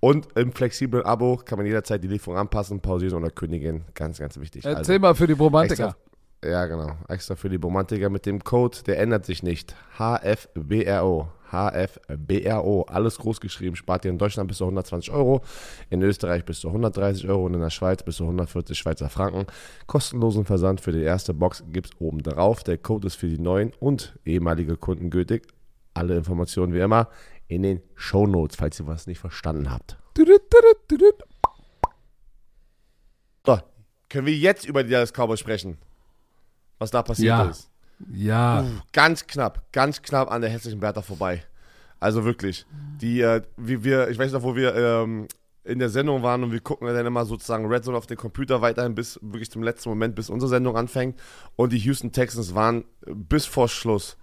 Und im flexiblen Abo kann man jederzeit die Lieferung anpassen, pausieren oder kündigen. Ganz, ganz wichtig. Erzähl Also, mal für die Romantiker. Ja, genau. Extra für die Romantiker mit dem Code, der ändert sich nicht. HFBRO. HFBRO. Alles groß geschrieben. Spart ihr in Deutschland bis zu 120 Euro, in Österreich bis zu 130 Euro und in der Schweiz bis zu 140 Schweizer Franken. Kostenlosen Versand für die erste Box gibt es oben drauf. Der Code ist für die neuen und ehemalige Kunden gültig. Alle Informationen wie immer in den Shownotes, falls ihr was nicht verstanden habt. So, können wir jetzt über die Dallas Cowboys sprechen? Was da passiert Ja. ist? Ja, ganz knapp, ganz knapp an der hässlichen Bertha vorbei. Also wirklich. Die, äh, wie wir, ich weiß noch, wo wir ähm, in der Sendung waren und wir gucken dann immer sozusagen Red Zone auf den Computer weiterhin bis wirklich zum letzten Moment, bis unsere Sendung anfängt. Und die Houston Texans waren bis vor Schluss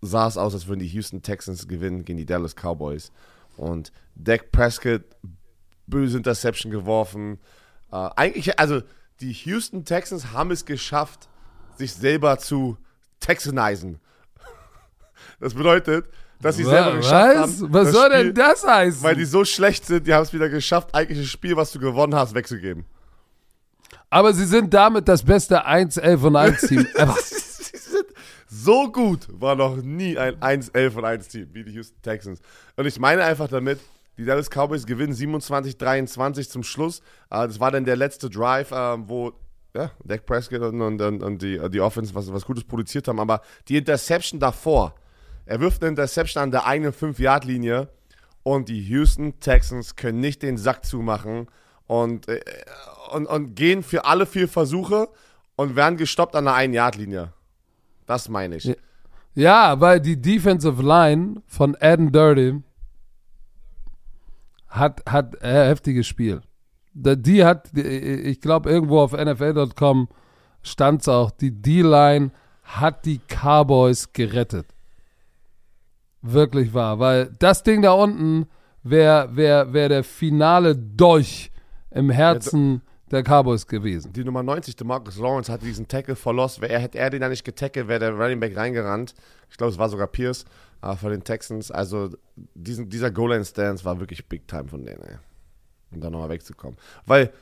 sah es aus, als würden die Houston Texans gewinnen gegen die Dallas Cowboys. Und Dak Prescott böse Interception geworfen. Äh, eigentlich, also die Houston Texans haben es geschafft, sich selber zu texanisen. Das bedeutet, dass sie selber geschafft was? haben. Was soll Spiel, denn das heißen? Weil die so schlecht sind, die haben es wieder geschafft, eigentlich das Spiel, was du gewonnen hast, wegzugeben. aber sie sind damit das beste 1-11 und 1-Team ever. So gut, war noch nie ein 1-11 und 1 Team wie die Houston Texans. Und ich meine einfach damit, die Dallas Cowboys gewinnen 27-23 zum Schluss. Äh, das war dann der letzte Drive, äh, wo ja, Dak Prescott und, und, und, die, die Offense was, was Gutes produziert haben. Aber die Interception davor, er wirft eine Interception an der eigenen 5-Yard-Linie und die Houston Texans können nicht den Sack zumachen und, äh, und, und gehen für alle vier Versuche und werden gestoppt an der 1-Yard-Linie. Das meine ich. Ja. Weil die Defensive Line von Adam Dirty hat, hat ein heftiges Spiel. Die hat, ich glaube, irgendwo auf NFL.com stand es auch, die D-Line hat die Cowboys gerettet. Wirklich wahr, weil das Ding da unten wäre wär, wär der finale Dolch im Herzen der Cowboys gewesen. Die Nummer 90, DeMarcus Lawrence, hat diesen Tackle verlost. Wer, hätte er den da nicht getackelt, wäre der Running Back reingerannt. Ich glaube, es war sogar Pierce äh, von den Texans. Also diesen, dieser Goal-Line-Stance war wirklich Big Time von denen, ey. Um da nochmal wegzukommen. Weil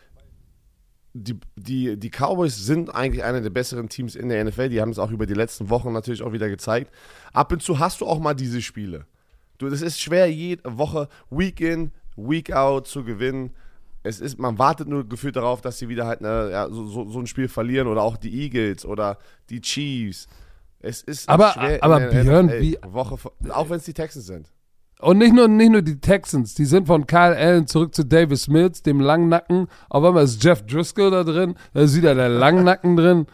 die, die, die Cowboys sind eigentlich einer der besseren Teams in der NFL. Die haben es auch über die letzten Wochen natürlich auch wieder gezeigt. Ab und zu hast du auch mal diese Spiele. Du, das ist schwer, jede Woche, Week in, Week out zu gewinnen. Es ist, man wartet nur gefühlt darauf, dass sie wieder halt eine, ja, so, so, so ein Spiel verlieren oder auch die Eagles oder die Chiefs. Es ist Aber- schwer aber Björn, wie- Woche, auch wenn es die Texans sind. Und nicht nur, nicht nur die Texans, die sind von Kyle Allen zurück zu Davis Mills, dem Langnacken. Auf einmal ist Jeff Driscoll da drin, da ist wieder der Langnacken drin.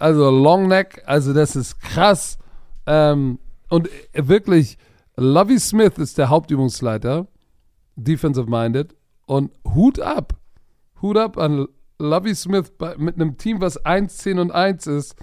Also Longneck, also das ist krass. Ähm, und wirklich, Lovey Smith ist der Hauptübungsleiter, defensive minded. Und Hut ab. Hut ab an Lovey Smith bei, mit einem Team, was 1, 10 und 1 ist,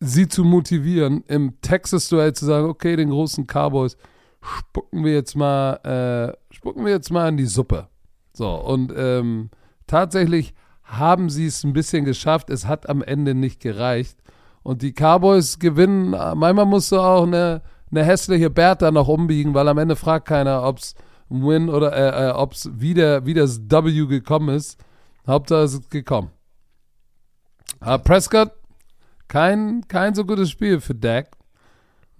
sie zu motivieren, im Texas-Duell zu sagen, okay, den großen Cowboys, spucken wir jetzt mal, äh, spucken wir jetzt mal in die Suppe. So, und ähm, tatsächlich haben sie es ein bisschen geschafft. Es hat am Ende nicht gereicht. Und die Cowboys gewinnen. Manchmal musst du auch eine, eine hässliche Bertha noch umbiegen, weil am Ende fragt keiner, ob es Win oder äh, äh, ob es wieder, wie das W gekommen ist. Hauptsache es ist gekommen. Aber Prescott, kein, kein so gutes Spiel für Dak.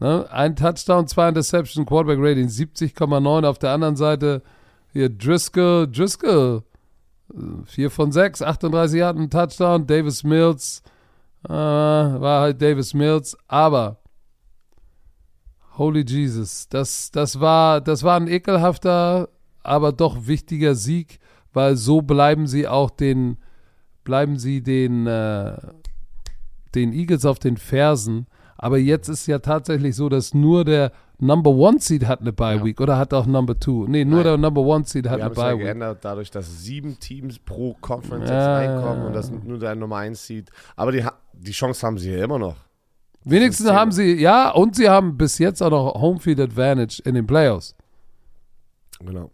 Ne? Ein Touchdown, zwei Interception, Quarterback Rating 70,9. Auf der anderen Seite hier Driscoll, Driscoll, 4 von 6, 38 Yards, ein Touchdown. Davis Mills, Äh, war halt Davis Mills, aber Holy Jesus, das, das, war, das war ein ekelhafter, aber doch wichtiger Sieg, weil so bleiben sie auch den, bleiben sie den, äh, den Eagles auf den Fersen. Aber jetzt ist ja tatsächlich so, dass nur der Number One Seed hat eine Bye Ja. Week oder hat auch Number Two? Nee, nur Nein. der Number One Seed hat Wir eine ja Bye Week. geändert, dadurch, dass sieben Teams pro Conference Ja, jetzt ja, reinkommen ja. und das nur der Nummer 1 Seed. Aber die, die Chance haben sie ja immer noch. Wenigstens haben sie, ja, und sie haben bis jetzt auch noch Homefield Advantage in den Playoffs. Genau.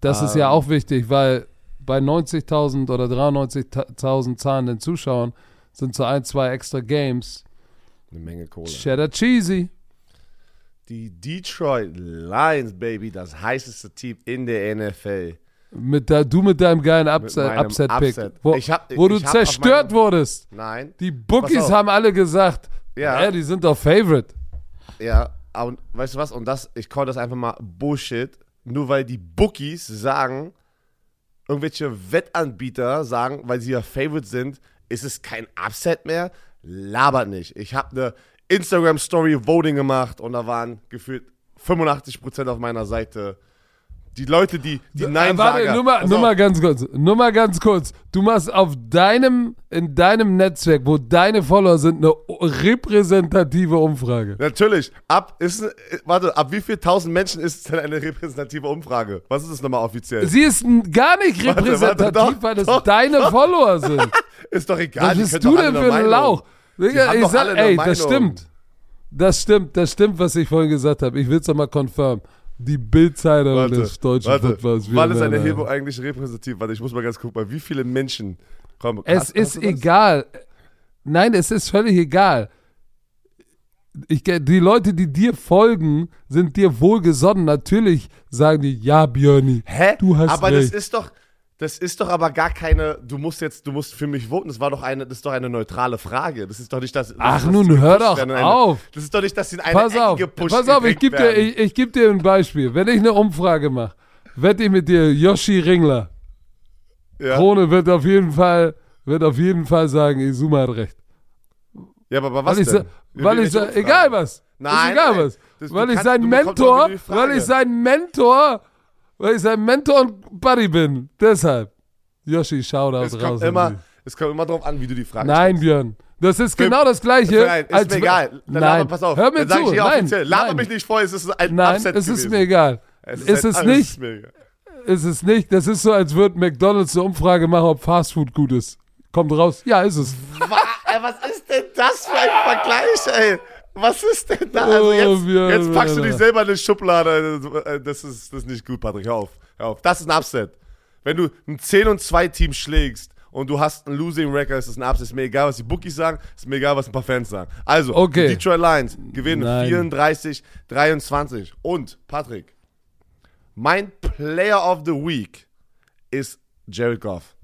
Das ist ja Ähm. auch wichtig, weil bei 90.000 oder 93.000 zahlenden Zuschauern sind so ein, zwei extra Games. Eine Menge Kohle. Cheddar Cheesy. Die Detroit Lions, Baby, das heißeste Team in der NFL. Mit der, du mit deinem geilen Upset- Upset-Pick, Upset. wo, Ich hab- wo du zerstört wurdest. Nein. Die Bookies haben alle gesagt, Ja. ja, die sind doch Favorite. Ja, und weißt du was? Und das, ich call das einfach mal Bullshit. Nur weil die Bookies sagen, irgendwelche Wettanbieter sagen, weil sie ja Favorite sind, ist es kein Upset mehr. Labert nicht. Ich habe eine Instagram Story Voting gemacht und da waren gefühlt 85% auf meiner Seite. Die Leute, die, die Nein Äh, Warte, sagen. nur mal, nur mal ganz kurz. Nur mal ganz kurz. Du machst auf deinem, in deinem Netzwerk, wo deine Follower sind, eine repräsentative Umfrage. Natürlich. Ab, ist, warte, ab wie viel tausend Menschen ist es denn eine repräsentative Umfrage? Was ist das nochmal offiziell? Sie ist gar nicht Warte, warte, repräsentativ, doch, weil das doch, deine doch. Follower sind. Ist doch egal. Was bist du denn für ein. Lauch? Digga, haben ich sag, ey, das stimmt. Das stimmt, das stimmt, was ich vorhin gesagt habe. Ich will es nochmal confirm. Die Bildzeitung des deutschen warte. Footballs. Wann ist eine Erhebung eigentlich repräsentativ? Warte, ich muss mal ganz gucken, wie viele Menschen kommen. Es Hast- ist hast das? egal. Nein, es ist völlig egal. Ich, die Leute, die dir folgen, sind dir wohlgesonnen. Natürlich sagen die, ja, Björni, Hä? du hast aber recht. das ist doch, das ist doch aber gar keine, du musst jetzt, du musst für mich voten. Das war doch eine, das ist doch eine neutrale Frage. Das ist doch nicht, dass. Ach dass nun, hör doch eine, auf. Das ist doch nicht, dass sie in eine Pass Ecke auf, gepusht pass auf, ich gebe dir, ich, ich geb dir ein Beispiel. Wenn ich eine Umfrage mache, wette ich mit dir, Yoshi Ringler, ja. Krone wird auf jeden Fall, wird auf jeden Fall sagen, Izuma hat recht. ja, aber, aber was Weil ich, denn? sa- weil ich, egal was. Nein, ist egal nein. was. Das- weil ich kannst- Mentor, auch wieder die Frage. weil ich sein Mentor, weil ich sein Mentor und Buddy bin. Deshalb. Yoshi, Shoutout Es raus. kommt, immer, es kommt immer drauf an, wie du die Frage Nein, Björn. Das ist genau das Gleiche. Nein, ist als mir egal. Dann nein, laber, pass auf. hör mir zu. ich nein. Laber mich nicht voll, es ist ein nein, Upset es ist gewesen. mir egal. Es ist ein- es nicht. ist mir egal. Ist es nicht. Das ist so, als würde McDonalds eine Umfrage machen, ob Fastfood gut ist. Kommt raus. Ja, ist es. Ey, was ist denn das für ein Vergleich, ey? Was ist denn da? Also Oh, jetzt, Björn, jetzt packst du dich selber in eine Schublade. Äh, Das ist, das ist nicht gut, Patrick. Hör auf. Hör auf. Das ist ein Upset. Wenn du ein 10 und 2 Team schlägst und du hast einen Losing Record, ist das ein Upset. Ist mir egal, was die Bookies sagen, ist mir egal, was ein paar Fans sagen. Also, Okay. die Detroit Lions gewinnen Nein. 34, 23. Und, Patrick, mein Player of the Week ist Jared Goff.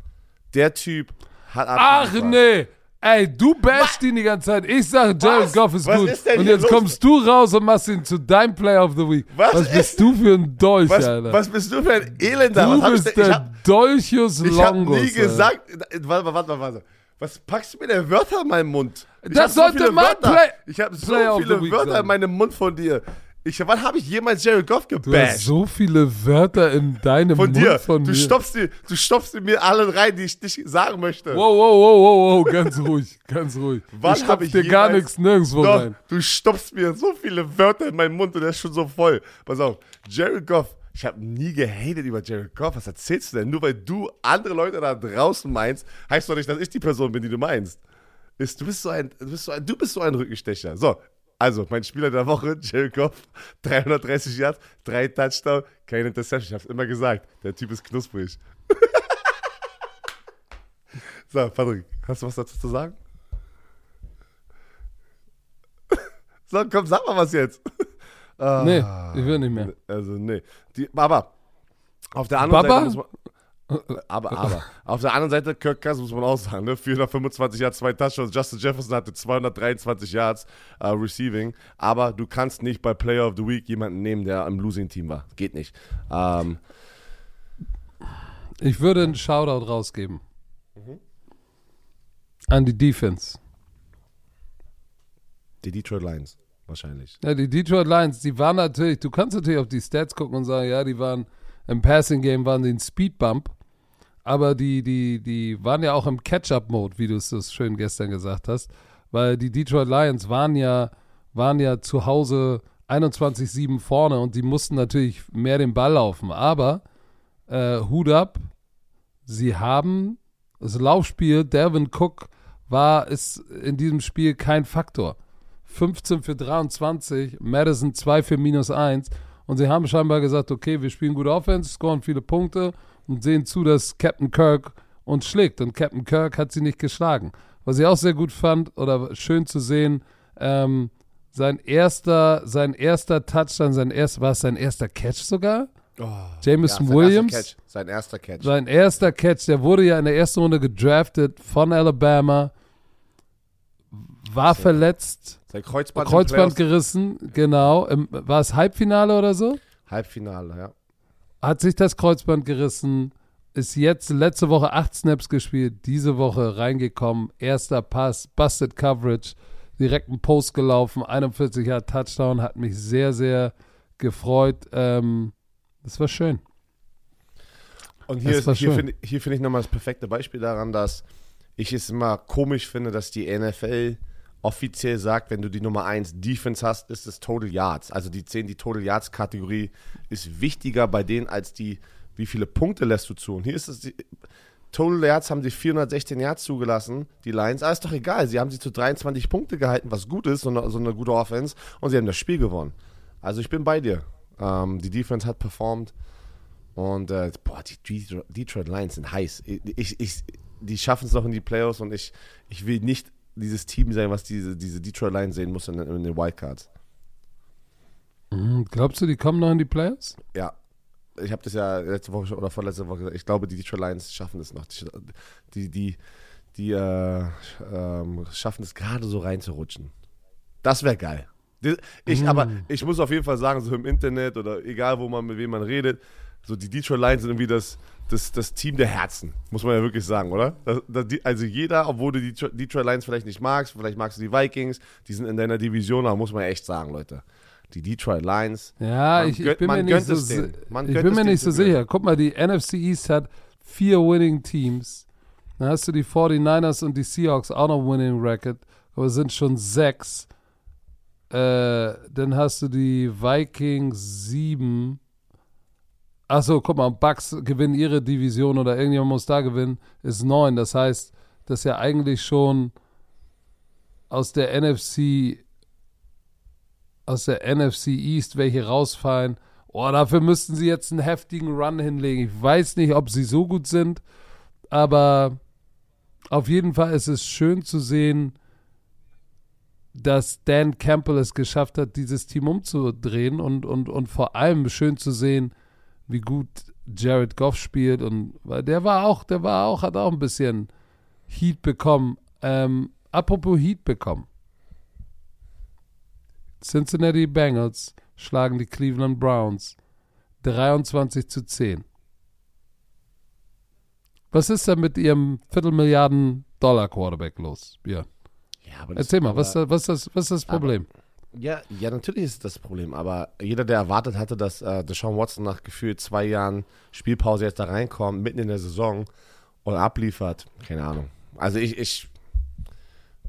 Der Typ hat Ach nee. Ey, du bashst ihn die ganze Zeit. Ich sage, Jared Was? Goff ist Was gut. ist und jetzt kommst du raus und machst ihn zu deinem Player of the Week. Was bist ist- du für ein Dolch, Was, Alter? was bist du für ein Elender? du was bist ich denn? Ich der hab, Dolchus ich hab Longus. nie Alter. gesagt. Warte, warte, warte, warte. Was packst du mir denn Wörter in meinen Mund? Ich Das sollte mein Wörter. Play- ich habe so Player viele Wörter in meinem Mund von dir. Ich, wann habe ich jemals Jared Goff Du hast gebasht? so viele Wörter in deinem Von Mund dir. von du, mir. stopfst die, du stopfst mir alle rein, die ich nicht sagen möchte. Wow, wow, wow, wow, wow, ganz ruhig, ganz ruhig. Wann ich hab stopf ich dir gar nichts nirgendwo Doch, rein. du stopfst mir so viele Wörter in meinen Mund und der ist schon so voll. Pass auf, Jared Goff. Ich habe nie gehatet über Jared Goff. Was erzählst du denn? Nur weil du andere Leute da draußen meinst, heißt doch nicht, dass ich die Person bin, die du meinst. Ist, du, bist so ein, du, bist so ein, du bist so ein Rückenstecher. So, also mein Spieler der Woche, Jared Goff, 330 Yards, drei Touchdown, keine Interception. Ich habe es immer gesagt. Der Typ ist knusprig. so, Patrick, hast du was dazu zu sagen? So, komm, sag mal was jetzt. Ah, Nee, ich will nicht mehr. Also, nee. Die, aber auf der anderen Baba? Seite muss man. Aber, aber. Auf der anderen Seite, Kirk Cousins muss man auch sagen, ne? 425 Yards, zwei Touchdowns. Justin Jefferson hatte 223 Yards äh, Receiving. Aber du kannst nicht bei Player of the Week jemanden nehmen, der im Losing-Team war. Geht nicht. Ähm, Ich würde einen Shoutout rausgeben. Mhm. An die Defense. Die Detroit Lions, wahrscheinlich. Ja, die Detroit Lions, die waren natürlich, du kannst natürlich auf die Stats gucken und sagen, ja, die waren im Passing Game waren die ein Speedbump, aber die, die, die waren ja auch im Catch-up-Mode, wie du es so schön gestern gesagt hast, weil die Detroit Lions waren ja, waren ja zu Hause 21-7 vorne und die mussten natürlich mehr den Ball laufen. Aber äh, Hut ab, sie haben das Laufspiel, Devin Cook war, ist in diesem Spiel kein Faktor. 15 für 23, Madison 2 für minus 1 und sie haben scheinbar gesagt, okay, wir spielen gute Offense, scoren viele Punkte und sehen zu, dass Captain Kirk uns schlägt. Und Captain Kirk hat sie nicht geschlagen. Was ich auch sehr gut fand oder schön zu sehen, ähm, sein erster, sein erster Touchdown, sein erst, war es sein erster Catch sogar? Oh, Jameson ja, sein Williams. Erster Catch, sein erster Catch. Sein erster Catch, der wurde ja in der ersten Runde gedraftet von Alabama, war Sehr verletzt, sein Kreuzband, Kreuzband gerissen, genau. Im, war es Halbfinale oder so? Halbfinale, ja. Hat sich das Kreuzband gerissen, ist jetzt letzte Woche acht Snaps gespielt, diese Woche reingekommen, erster Pass, Busted Coverage, direkt ein Post gelaufen, 41 Jahre Touchdown, hat mich sehr, sehr gefreut. Ähm, das war schön. Und hier, ist- hier finde hier finde ich nochmal das perfekte Beispiel daran, dass ich es immer komisch finde, dass die NFL offiziell sagt, wenn du die Nummer 1 Defense hast, ist es Total Yards. Also die 10, die Total Yards Kategorie ist wichtiger bei denen als die, wie viele Punkte lässt du zu. Und hier ist es, die, Total Yards haben sie 416 Yards zugelassen, die Lions. Aber ist doch egal, sie haben sie zu 23 Punkte gehalten, was gut ist, so eine, so eine gute Offense. Und sie haben das Spiel gewonnen. Also ich bin bei dir. Ähm, die Defense hat performt. Und äh, boah, die Detroit- Lions sind heiß. Ich, ich, die schaffen es noch in die Playoffs und ich, ich will nicht dieses Team sein, was diese, diese Detroit Lions sehen muss in, in den Wildcards. Mhm. Glaubst du, die kommen noch in die Playoffs? Ja. Ich habe das ja letzte Woche schon- oder vorletzte Woche gesagt. Ich glaube, die Detroit Lions schaffen es noch. Die, die, die äh, ähm, schaffen es gerade so reinzurutschen. Das wäre geil. Ich, Mm. aber ich muss auf jeden Fall sagen, so im Internet oder egal, wo man mit wem man redet, so die Detroit Lions sind irgendwie das, das, das Team der Herzen, muss man ja wirklich sagen, oder? Das, das, also jeder, obwohl du die Detroit Lions vielleicht nicht magst, vielleicht magst du die Vikings, die sind in deiner Division, aber muss man ja echt sagen, Leute. Die Detroit Lions, Ja, ich, bin mir nicht so, ich bin mir nicht so sicher. Guck mal, die NFC East hat vier Winning Teams. Dann hast du die 49ers und die Seahawks auch noch Winning Record, aber es sind schon sechs. Äh, dann hast du die Vikings sieben. Achso, guck mal, Bucks gewinnen ihre Division oder irgendjemand muss da gewinnen, ist neun. Das heißt, dass ja eigentlich schon aus der NFC aus der NFC East welche rausfallen. Oh, dafür müssten sie jetzt einen heftigen Run hinlegen. Ich weiß nicht, ob sie so gut sind, aber auf jeden Fall ist es schön zu sehen, dass Dan Campbell es geschafft hat, dieses Team umzudrehen und, und, und vor allem schön zu sehen, wie gut Jared Goff spielt und weil der war auch, der war auch, hat auch ein bisschen Heat bekommen. Ähm, apropos Heat bekommen. Cincinnati Bengals schlagen die Cleveland Browns 23 zu 10. Was ist da mit ihrem Viertelmilliarden Dollar Quarterback los? Ja. Ja, aber Erzähl mal, aber- was, was, ist das, was ist das Problem? Ja, ja, natürlich ist das Problem, aber jeder, der erwartet hatte, dass äh, Deshaun Watson nach gefühlt zwei Jahren Spielpause jetzt da reinkommt, mitten in der Saison und abliefert, keine Ahnung. Also ich, ich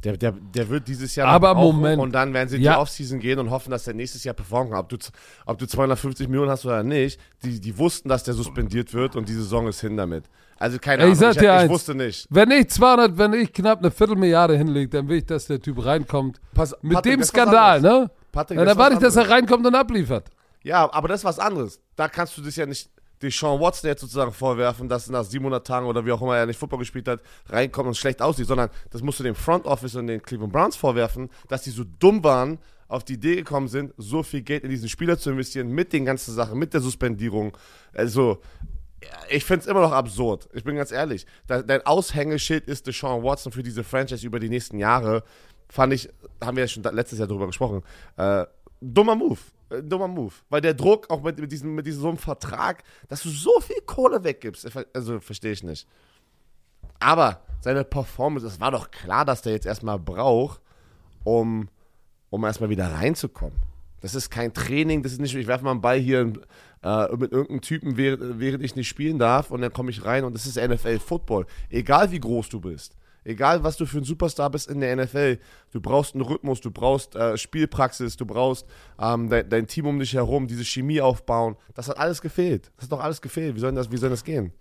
der, der, der wird dieses Jahr Aber Moment. und dann werden sie in Ja. die Offseason gehen und hoffen, dass der nächstes Jahr performen kann. Ob du, ob du 250 Millionen hast oder nicht, die, die wussten, dass der suspendiert wird und die Saison ist hin damit. Also keine Ahnung, ich ich, ich eins. wusste nicht. Wenn ich 200, wenn ich knapp eine Viertelmilliarde hinlege, dann will ich, dass der Typ reinkommt. Pass, Mit Patrick, dem Skandal, ne? Patrick, Dann erwarte ich, dass er reinkommt und abliefert. Ja, aber das ist was anderes. Da kannst du das ja nicht Deshaun Watson jetzt sozusagen vorwerfen, dass nach 700 Tagen oder wie auch immer er nicht Football gespielt hat, reinkommt und schlecht aussieht, sondern das musst du dem Front Office und den Cleveland Browns vorwerfen, dass die so dumm waren, auf die Idee gekommen sind, so viel Geld in diesen Spieler zu investieren, mit den ganzen Sachen, mit der Suspendierung. Also, ich finde es immer noch absurd. Ich bin ganz ehrlich. Dein Aushängeschild ist Deshaun Watson für diese Franchise über die nächsten Jahre. Fand ich, haben wir ja schon letztes Jahr drüber gesprochen. Äh, dummer Move. Äh, dummer Move. Weil der Druck, auch mit, mit, diesem, mit diesem so einem Vertrag, dass du so viel Kohle weggibst, also verstehe ich nicht. Aber seine Performance, es war doch klar, dass der jetzt erstmal braucht, um, um erstmal wieder reinzukommen. Das ist kein Training, das ist nicht, ich werfe mal einen Ball hier äh, mit irgendeinem Typen, während, während ich nicht spielen darf und dann komme ich rein und das ist NFL-Football. Egal wie groß du bist. Egal, was du für ein Superstar bist in der NFL, du brauchst einen Rhythmus, du brauchst äh, Spielpraxis, du brauchst ähm, dein, dein, Team um dich herum, diese Chemie aufbauen. Das hat alles gefehlt. Das hat doch alles gefehlt. Wie soll das, wie soll das gehen?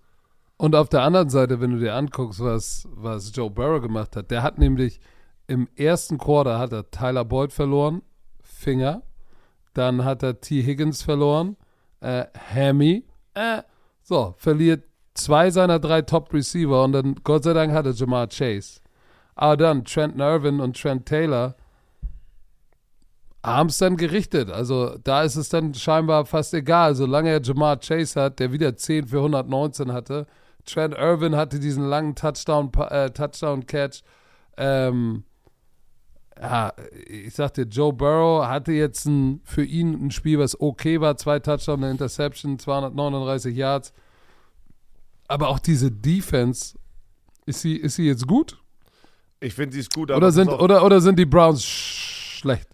Und auf der anderen Seite, wenn du dir anguckst, was, was Joe Burrow gemacht hat, der hat nämlich im ersten Quarter hat er Tyler Boyd verloren, Finger. Dann hat er T. Higgins verloren, äh, Hammy. Äh, so, verliert zwei seiner drei Top-Receiver und dann, Gott sei Dank, hatte Jamar Chase. Aber dann Trent Irvin und Trent Taylor haben es dann gerichtet. Also da ist es dann scheinbar fast egal, solange er Jamar Chase hat, der wieder 10 für 119 hatte. Trent Irvin hatte diesen langen Touchdown, äh, Touchdown-Catch. Ähm, ja, ich sagte, Joe Burrow hatte jetzt ein, für ihn ein Spiel, was okay war. Zwei Touchdowns, eine Interception, 239 Yards. Aber auch diese Defense, ist sie, ist sie jetzt gut? Ich finde, sie ist gut. oder, sind, oder, oder sind die Browns schlecht?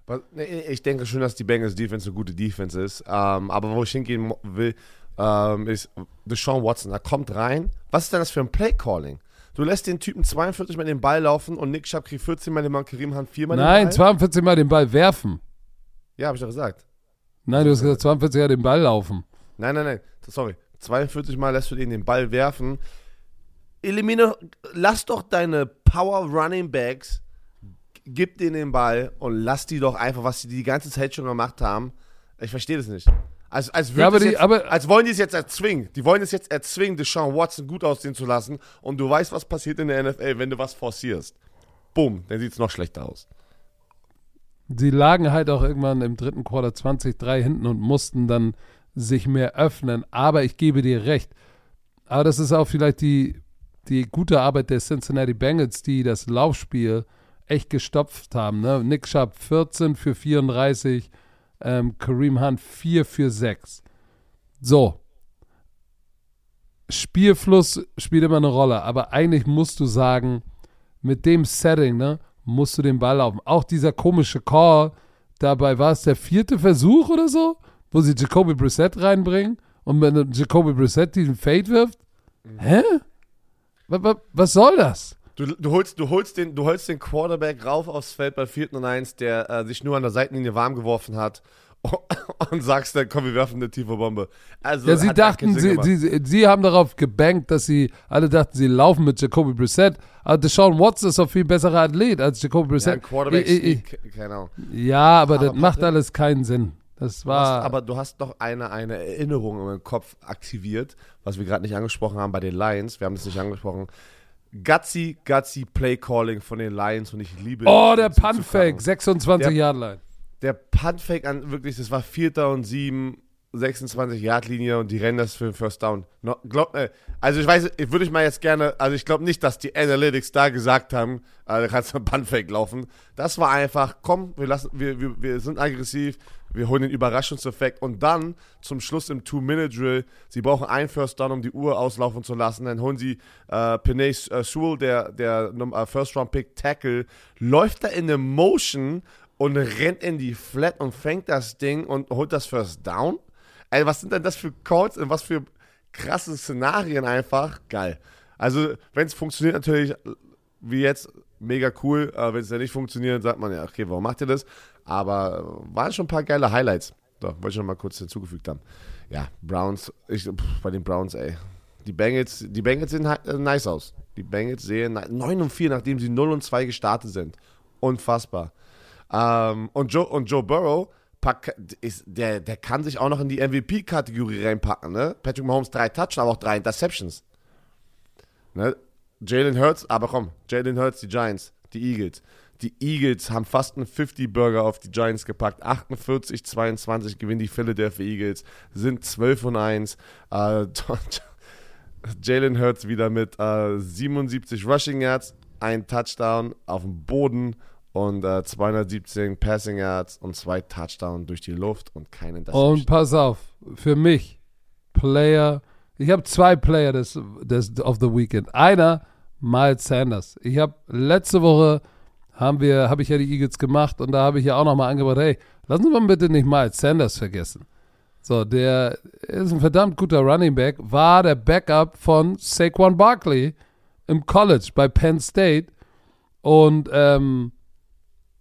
Ich denke schon, dass die Bengals Defense eine gute Defense ist. Ähm, aber wo ich hingehen will, ähm, ist Deshaun Watson. Er kommt rein. Was ist denn das für ein Play-Calling? Du lässt den Typen 42 Mal den Ball laufen und Nick Chubb kriegt 14 Mal den Mann, Karim Han 4 Mal den Ball. Nein, 42 Mal den Ball werfen. Ja, habe ich doch gesagt. Nein, du hast gesagt 42 Mal den Ball laufen. Nein, nein, nein. Sorry. 42 Mal lässt du den den Ball werfen. Elimine, lass doch deine Power Running Backs, gib denen den Ball und lass die doch einfach, was sie die ganze Zeit schon gemacht haben. Ich verstehe das nicht. Als, als, ja, die, jetzt, als wollen die es jetzt erzwingen. Die wollen es jetzt erzwingen, Deshaun Watson gut aussehen zu lassen. Und du weißt, was passiert in der NFL, wenn du was forcierst. Bumm, dann sieht es noch schlechter aus. Sie lagen halt auch irgendwann im dritten Quarter 20-3 hinten und mussten dann sich mehr öffnen. Aber ich gebe dir recht. Aber das ist auch vielleicht die, die gute Arbeit der Cincinnati Bengals, die das Laufspiel echt gestopft haben. Ne? Nick Sharp 14 für 34, ähm, Kareem Hunt 4 für 6. So. Spielfluss spielt immer eine Rolle, aber eigentlich musst du sagen, mit dem Setting, ne, musst du den Ball laufen. Auch dieser komische Call, dabei war es der vierte Versuch oder so, wo sie Jacoby Brissett reinbringen und wenn Jacoby Brissett diesen Fade wirft. Mhm. Hä? Was, was soll das? Du, du, holst, du, holst den, du holst den Quarterback rauf aufs Feld bei 4. und 1, der äh, sich nur an der Seitenlinie warm geworfen hat und sagst dann, komm, wir werfen eine tiefe Bombe. Also, ja, sie dachten, sie, sie, sie, haben darauf gebankt, dass sie, alle dachten, sie laufen mit Jacoby Brissett. Aber Deshaun Watson ist ein viel besserer Athlet als Jacoby Brissett. Ja, ein Quarterback ich, ich, keine Ahnung. Ja, aber, aber das macht alles keinen Sinn. Das war. Du hast, aber du hast doch eine, eine Erinnerung im Kopf aktiviert, was wir gerade nicht angesprochen haben bei den Lions. Wir haben das nicht angesprochen. Gutsy, gutsy Play Calling von den Lions und ich liebe Oh, der Punt-Fake, 26 Yard Line. Der Punt-Fake an, wirklich, das war Vierter und Sieben, 26 Yard Linie und die rennen das für den First Down. No, glaub, äh, also ich weiß, ich würde ich mal jetzt gerne, also ich glaube nicht, dass die Analytics da gesagt haben, da kannst du einen Punt-Fake laufen. Das war einfach, komm, wir lassen, wir, wir, wir sind aggressiv, wir holen den Überraschungseffekt und dann zum Schluss im Two-Minute-Drill, sie brauchen einen First Down, um die Uhr auslaufen zu lassen. Dann holen sie äh, Penay äh, Sewell, der, der äh, First-Round-Pick Tackle, läuft da in eine Motion und rennt in die Flat und fängt das Ding und holt das First Down. Ey, was sind denn das für Calls und was für krasse Szenarien einfach? Geil. Also, wenn es funktioniert, natürlich wie jetzt mega cool. Äh, wenn es ja nicht funktioniert, sagt man ja, okay, warum macht ihr das? Aber waren schon ein paar geile Highlights. So, wollte ich noch mal kurz hinzugefügt haben. Ja, Browns, ich, pff, bei den Browns, ey. Die Bengals, die Bengals sehen äh, nice aus. Die Bengals sehen 9 und 4, nachdem sie 0 und 2 gestartet sind. Unfassbar. Ähm, und, Joe, und Joe Burrow, pack, ist, der, der kann sich auch noch in die MVP-Kategorie reinpacken. Ne? Patrick Mahomes drei Touchdowns, aber auch drei Interceptions. Ne? Jalen Hurts, aber komm, Jalen Hurts, die Giants, die Eagles. Die Eagles haben fast einen 50-Burger auf die Giants gepackt. 48, 22 gewinnen die Philadelphia Eagles, sind 12 und 1. Äh, Jalen Hurts wieder mit äh, 77 Rushing Yards, ein Touchdown auf dem Boden und äh, 217 Passing Yards und zwei Touchdowns durch die Luft und keinen Interception. Und pass auf, für mich, Player, ich habe zwei Player des, des, of the Weekend. Einer, Miles Sanders. Ich habe letzte Woche haben wir, habe ich ja die Eagles gemacht und da habe ich ja auch nochmal angebracht, hey, lassen Sie mal bitte nicht Miles Sanders vergessen. So, der ist ein verdammt guter Running Back, war der Backup von Saquon Barkley im College bei Penn State und ähm,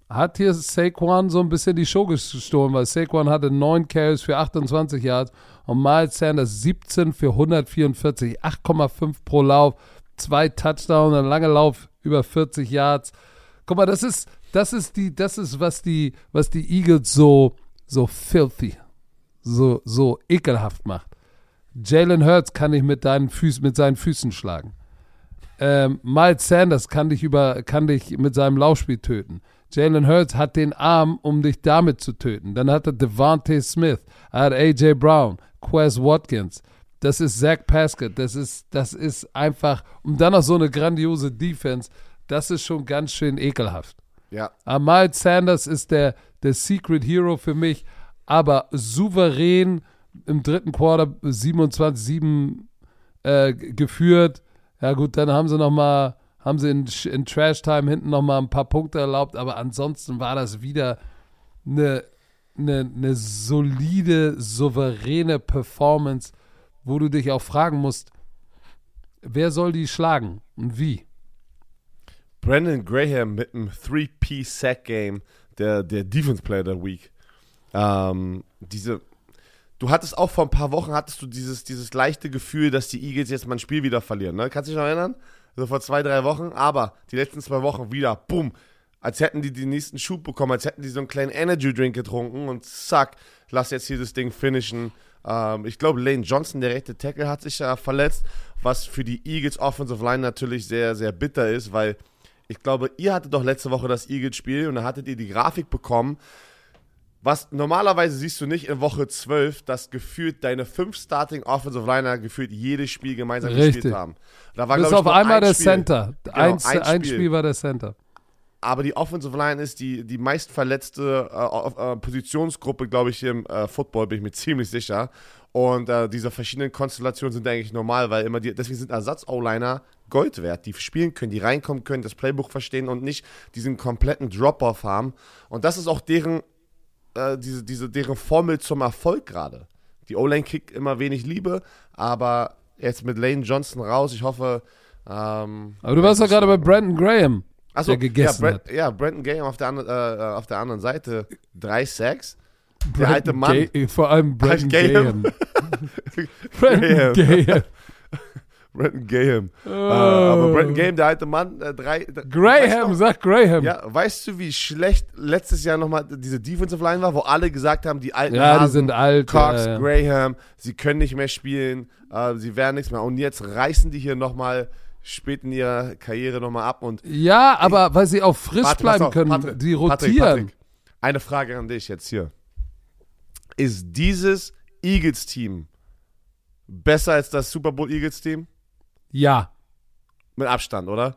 hat hier Saquon so ein bisschen die Show gestohlen, weil Saquon hatte 9 Carries für 28 Yards und Miles Sanders 17 für 144, 8,5 pro Lauf, zwei Touchdowns, ein langer Lauf über 40 Yards. Guck mal, das ist, das ist die, das ist, was die, was die Eagles so, so filthy, so, so ekelhaft macht. Jalen Hurts kann dich mit deinen Füßen, mit seinen Füßen schlagen. Ähm, Miles Sanders kann dich über, kann dich mit seinem Laufspiel töten. Jalen Hurts hat den Arm, um dich damit zu töten. Dann hat er Devontae Smith, er hat AJ Brown, Quez Watkins. Das ist Zach Pascott. Das ist, das ist einfach, und dann noch so eine grandiose Defense. Das ist schon ganz schön ekelhaft. Ja. Miles Sanders ist der, der Secret Hero für mich, aber souverän im dritten Quarter 27-7 äh, geführt. Ja gut, dann haben sie noch mal haben sie in, in Trash Time hinten noch mal ein paar Punkte erlaubt, aber ansonsten war das wieder eine, eine, eine solide, souveräne Performance, wo du dich auch fragen musst, wer soll die schlagen und wie? Brandon Graham mit einem 3P-Sack-Game, der, der Defense Player der Week. Ähm, diese, du hattest auch vor ein paar Wochen, hattest du dieses, dieses leichte Gefühl, dass die Eagles jetzt mal ein Spiel wieder verlieren, ne? Kannst du dich noch erinnern? So vor zwei, drei Wochen, aber die letzten zwei Wochen wieder, bumm, als hätten die den nächsten Schub bekommen, als hätten die so einen kleinen Energy Drink getrunken und zack, lass jetzt hier das Ding finishen. Ähm, ich glaube, Lane Johnson, der rechte Tackle, hat sich ja verletzt, was für die Eagles Offensive Line natürlich sehr, sehr bitter ist, weil ich glaube, ihr hattet doch letzte Woche das Eagles-Spiel und da hattet ihr die Grafik bekommen. Was normalerweise siehst du nicht in Woche 12, dass gefühlt deine fünf Starting Offensive Liner gefühlt jedes Spiel gemeinsam Richtig. gespielt haben. Da war, Bis ich, auf einmal ein der Spiel. Center. Genau, ein ein, Spiel. Spiel war der Center. Aber die Offensive Line ist die, die meistverletzte äh, äh, Positionsgruppe, glaube ich, im äh, Football, bin ich mir ziemlich sicher. Und äh, diese verschiedenen Konstellationen sind eigentlich normal, weil immer die, deswegen sind Ersatz-O-Liner Gold wert, die spielen können, die reinkommen können, das Playbook verstehen und nicht diesen kompletten Drop-Off haben. Und das ist auch deren, äh, diese, diese, deren Formel zum Erfolg gerade. Die O-Line kriegt immer wenig Liebe, aber jetzt mit Lane Johnson raus, ich hoffe. Ähm, Aber du warst doch gerade bei Brandon Graham, Achso, der gegessen ja, hat. Brent, ja, Brandon Graham auf der, andre, äh, auf der anderen Seite. Drei Sacks. Der alte Mann. Gay, vor allem Brandon Graham. Graham. Brandon Graham. Brandon Graham. Oh. Äh, aber Brandon Graham, der alte Mann, äh, drei. Graham, sag Graham. Ja, weißt du, wie schlecht letztes Jahr nochmal diese Defensive Line war, wo alle gesagt haben, die alten Ja, die Hasen, sind alt. Cox, ja, ja. Graham, sie können nicht mehr spielen, äh, sie werden nichts mehr. Und jetzt reißen die hier nochmal spät in ihrer Karriere nochmal ab und ja, aber weil sie auch frisch Warte, bleiben auf, können, Patrick, die Patrick, rotieren. Patrick, Eine Frage an dich jetzt hier. Ist dieses Eagles-Team besser als das Super Bowl Eagles-Team? Ja, Mit Abstand, oder?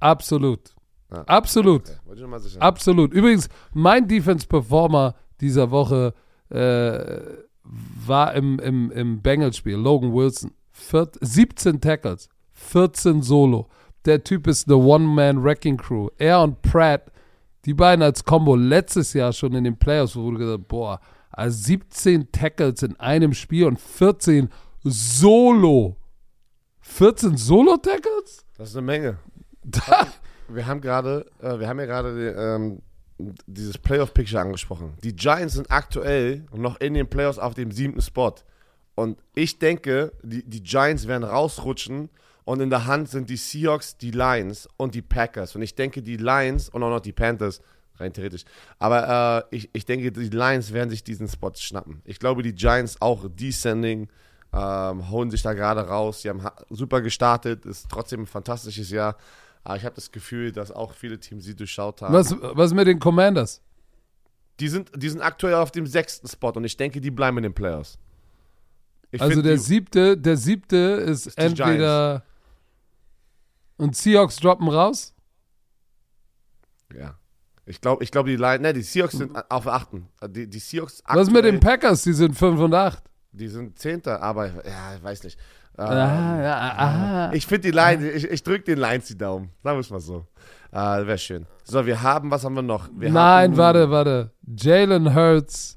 absolut. Ja. Absolut. Okay. Absolut. Übrigens, mein Defense-Performer dieser Woche äh, war im, im, im Bengals-Spiel, Logan Wilson. Viert, 17 Tackles, 14 Solo. Der Typ ist eine One-Man-Wrecking-Crew. Er und Pratt, die beiden als Combo letztes Jahr schon in den Playoffs, wo du gesagt boah, also 17 Tackles in einem Spiel und 14 Solo. 14 Solo-Tackles? Das ist eine Menge. Da, Wir haben gerade, äh, wir haben ja gerade die, ähm, dieses Playoff-Picture angesprochen. Die Giants sind aktuell noch in den Playoffs auf dem siebten Spot. Und ich denke, die, die Giants werden rausrutschen und in der Hand sind die Seahawks, die Lions und die Packers. Und ich denke, die Lions und auch noch die Panthers, rein theoretisch. Aber äh, ich, ich denke, die Lions werden sich diesen Spot schnappen. Ich glaube, die Giants auch descending, ähm, holen sich da gerade raus. Sie haben ha- super gestartet, ist trotzdem ein fantastisches Jahr. Aber ich habe das Gefühl, dass auch viele Teams sie durchschaut haben. was, was mit den Commanders? Die, sind, die sind aktuell auf dem sechsten Spot und ich denke, die bleiben in den Playoffs. Ich also der die, siebte, der siebte ist, Ist entweder und Seahawks droppen raus. Ja. Ich glaube, ich glaub, die Lions, ne, die Seahawks sind auf der achten. Die, die Seahawks Was mit den Packers? Die sind 5 und 8. Die sind Zehnter, aber ja, ich weiß nicht. Ähm, Ah, ja, ah. Ich finde die Lions, ich, ich drücke den Lions die Daumen. Sagen wir es mal so. Ah, wäre schön. So, wir haben, was haben wir noch? Wir Nein, haben, warte, warte. Jalen Hurts,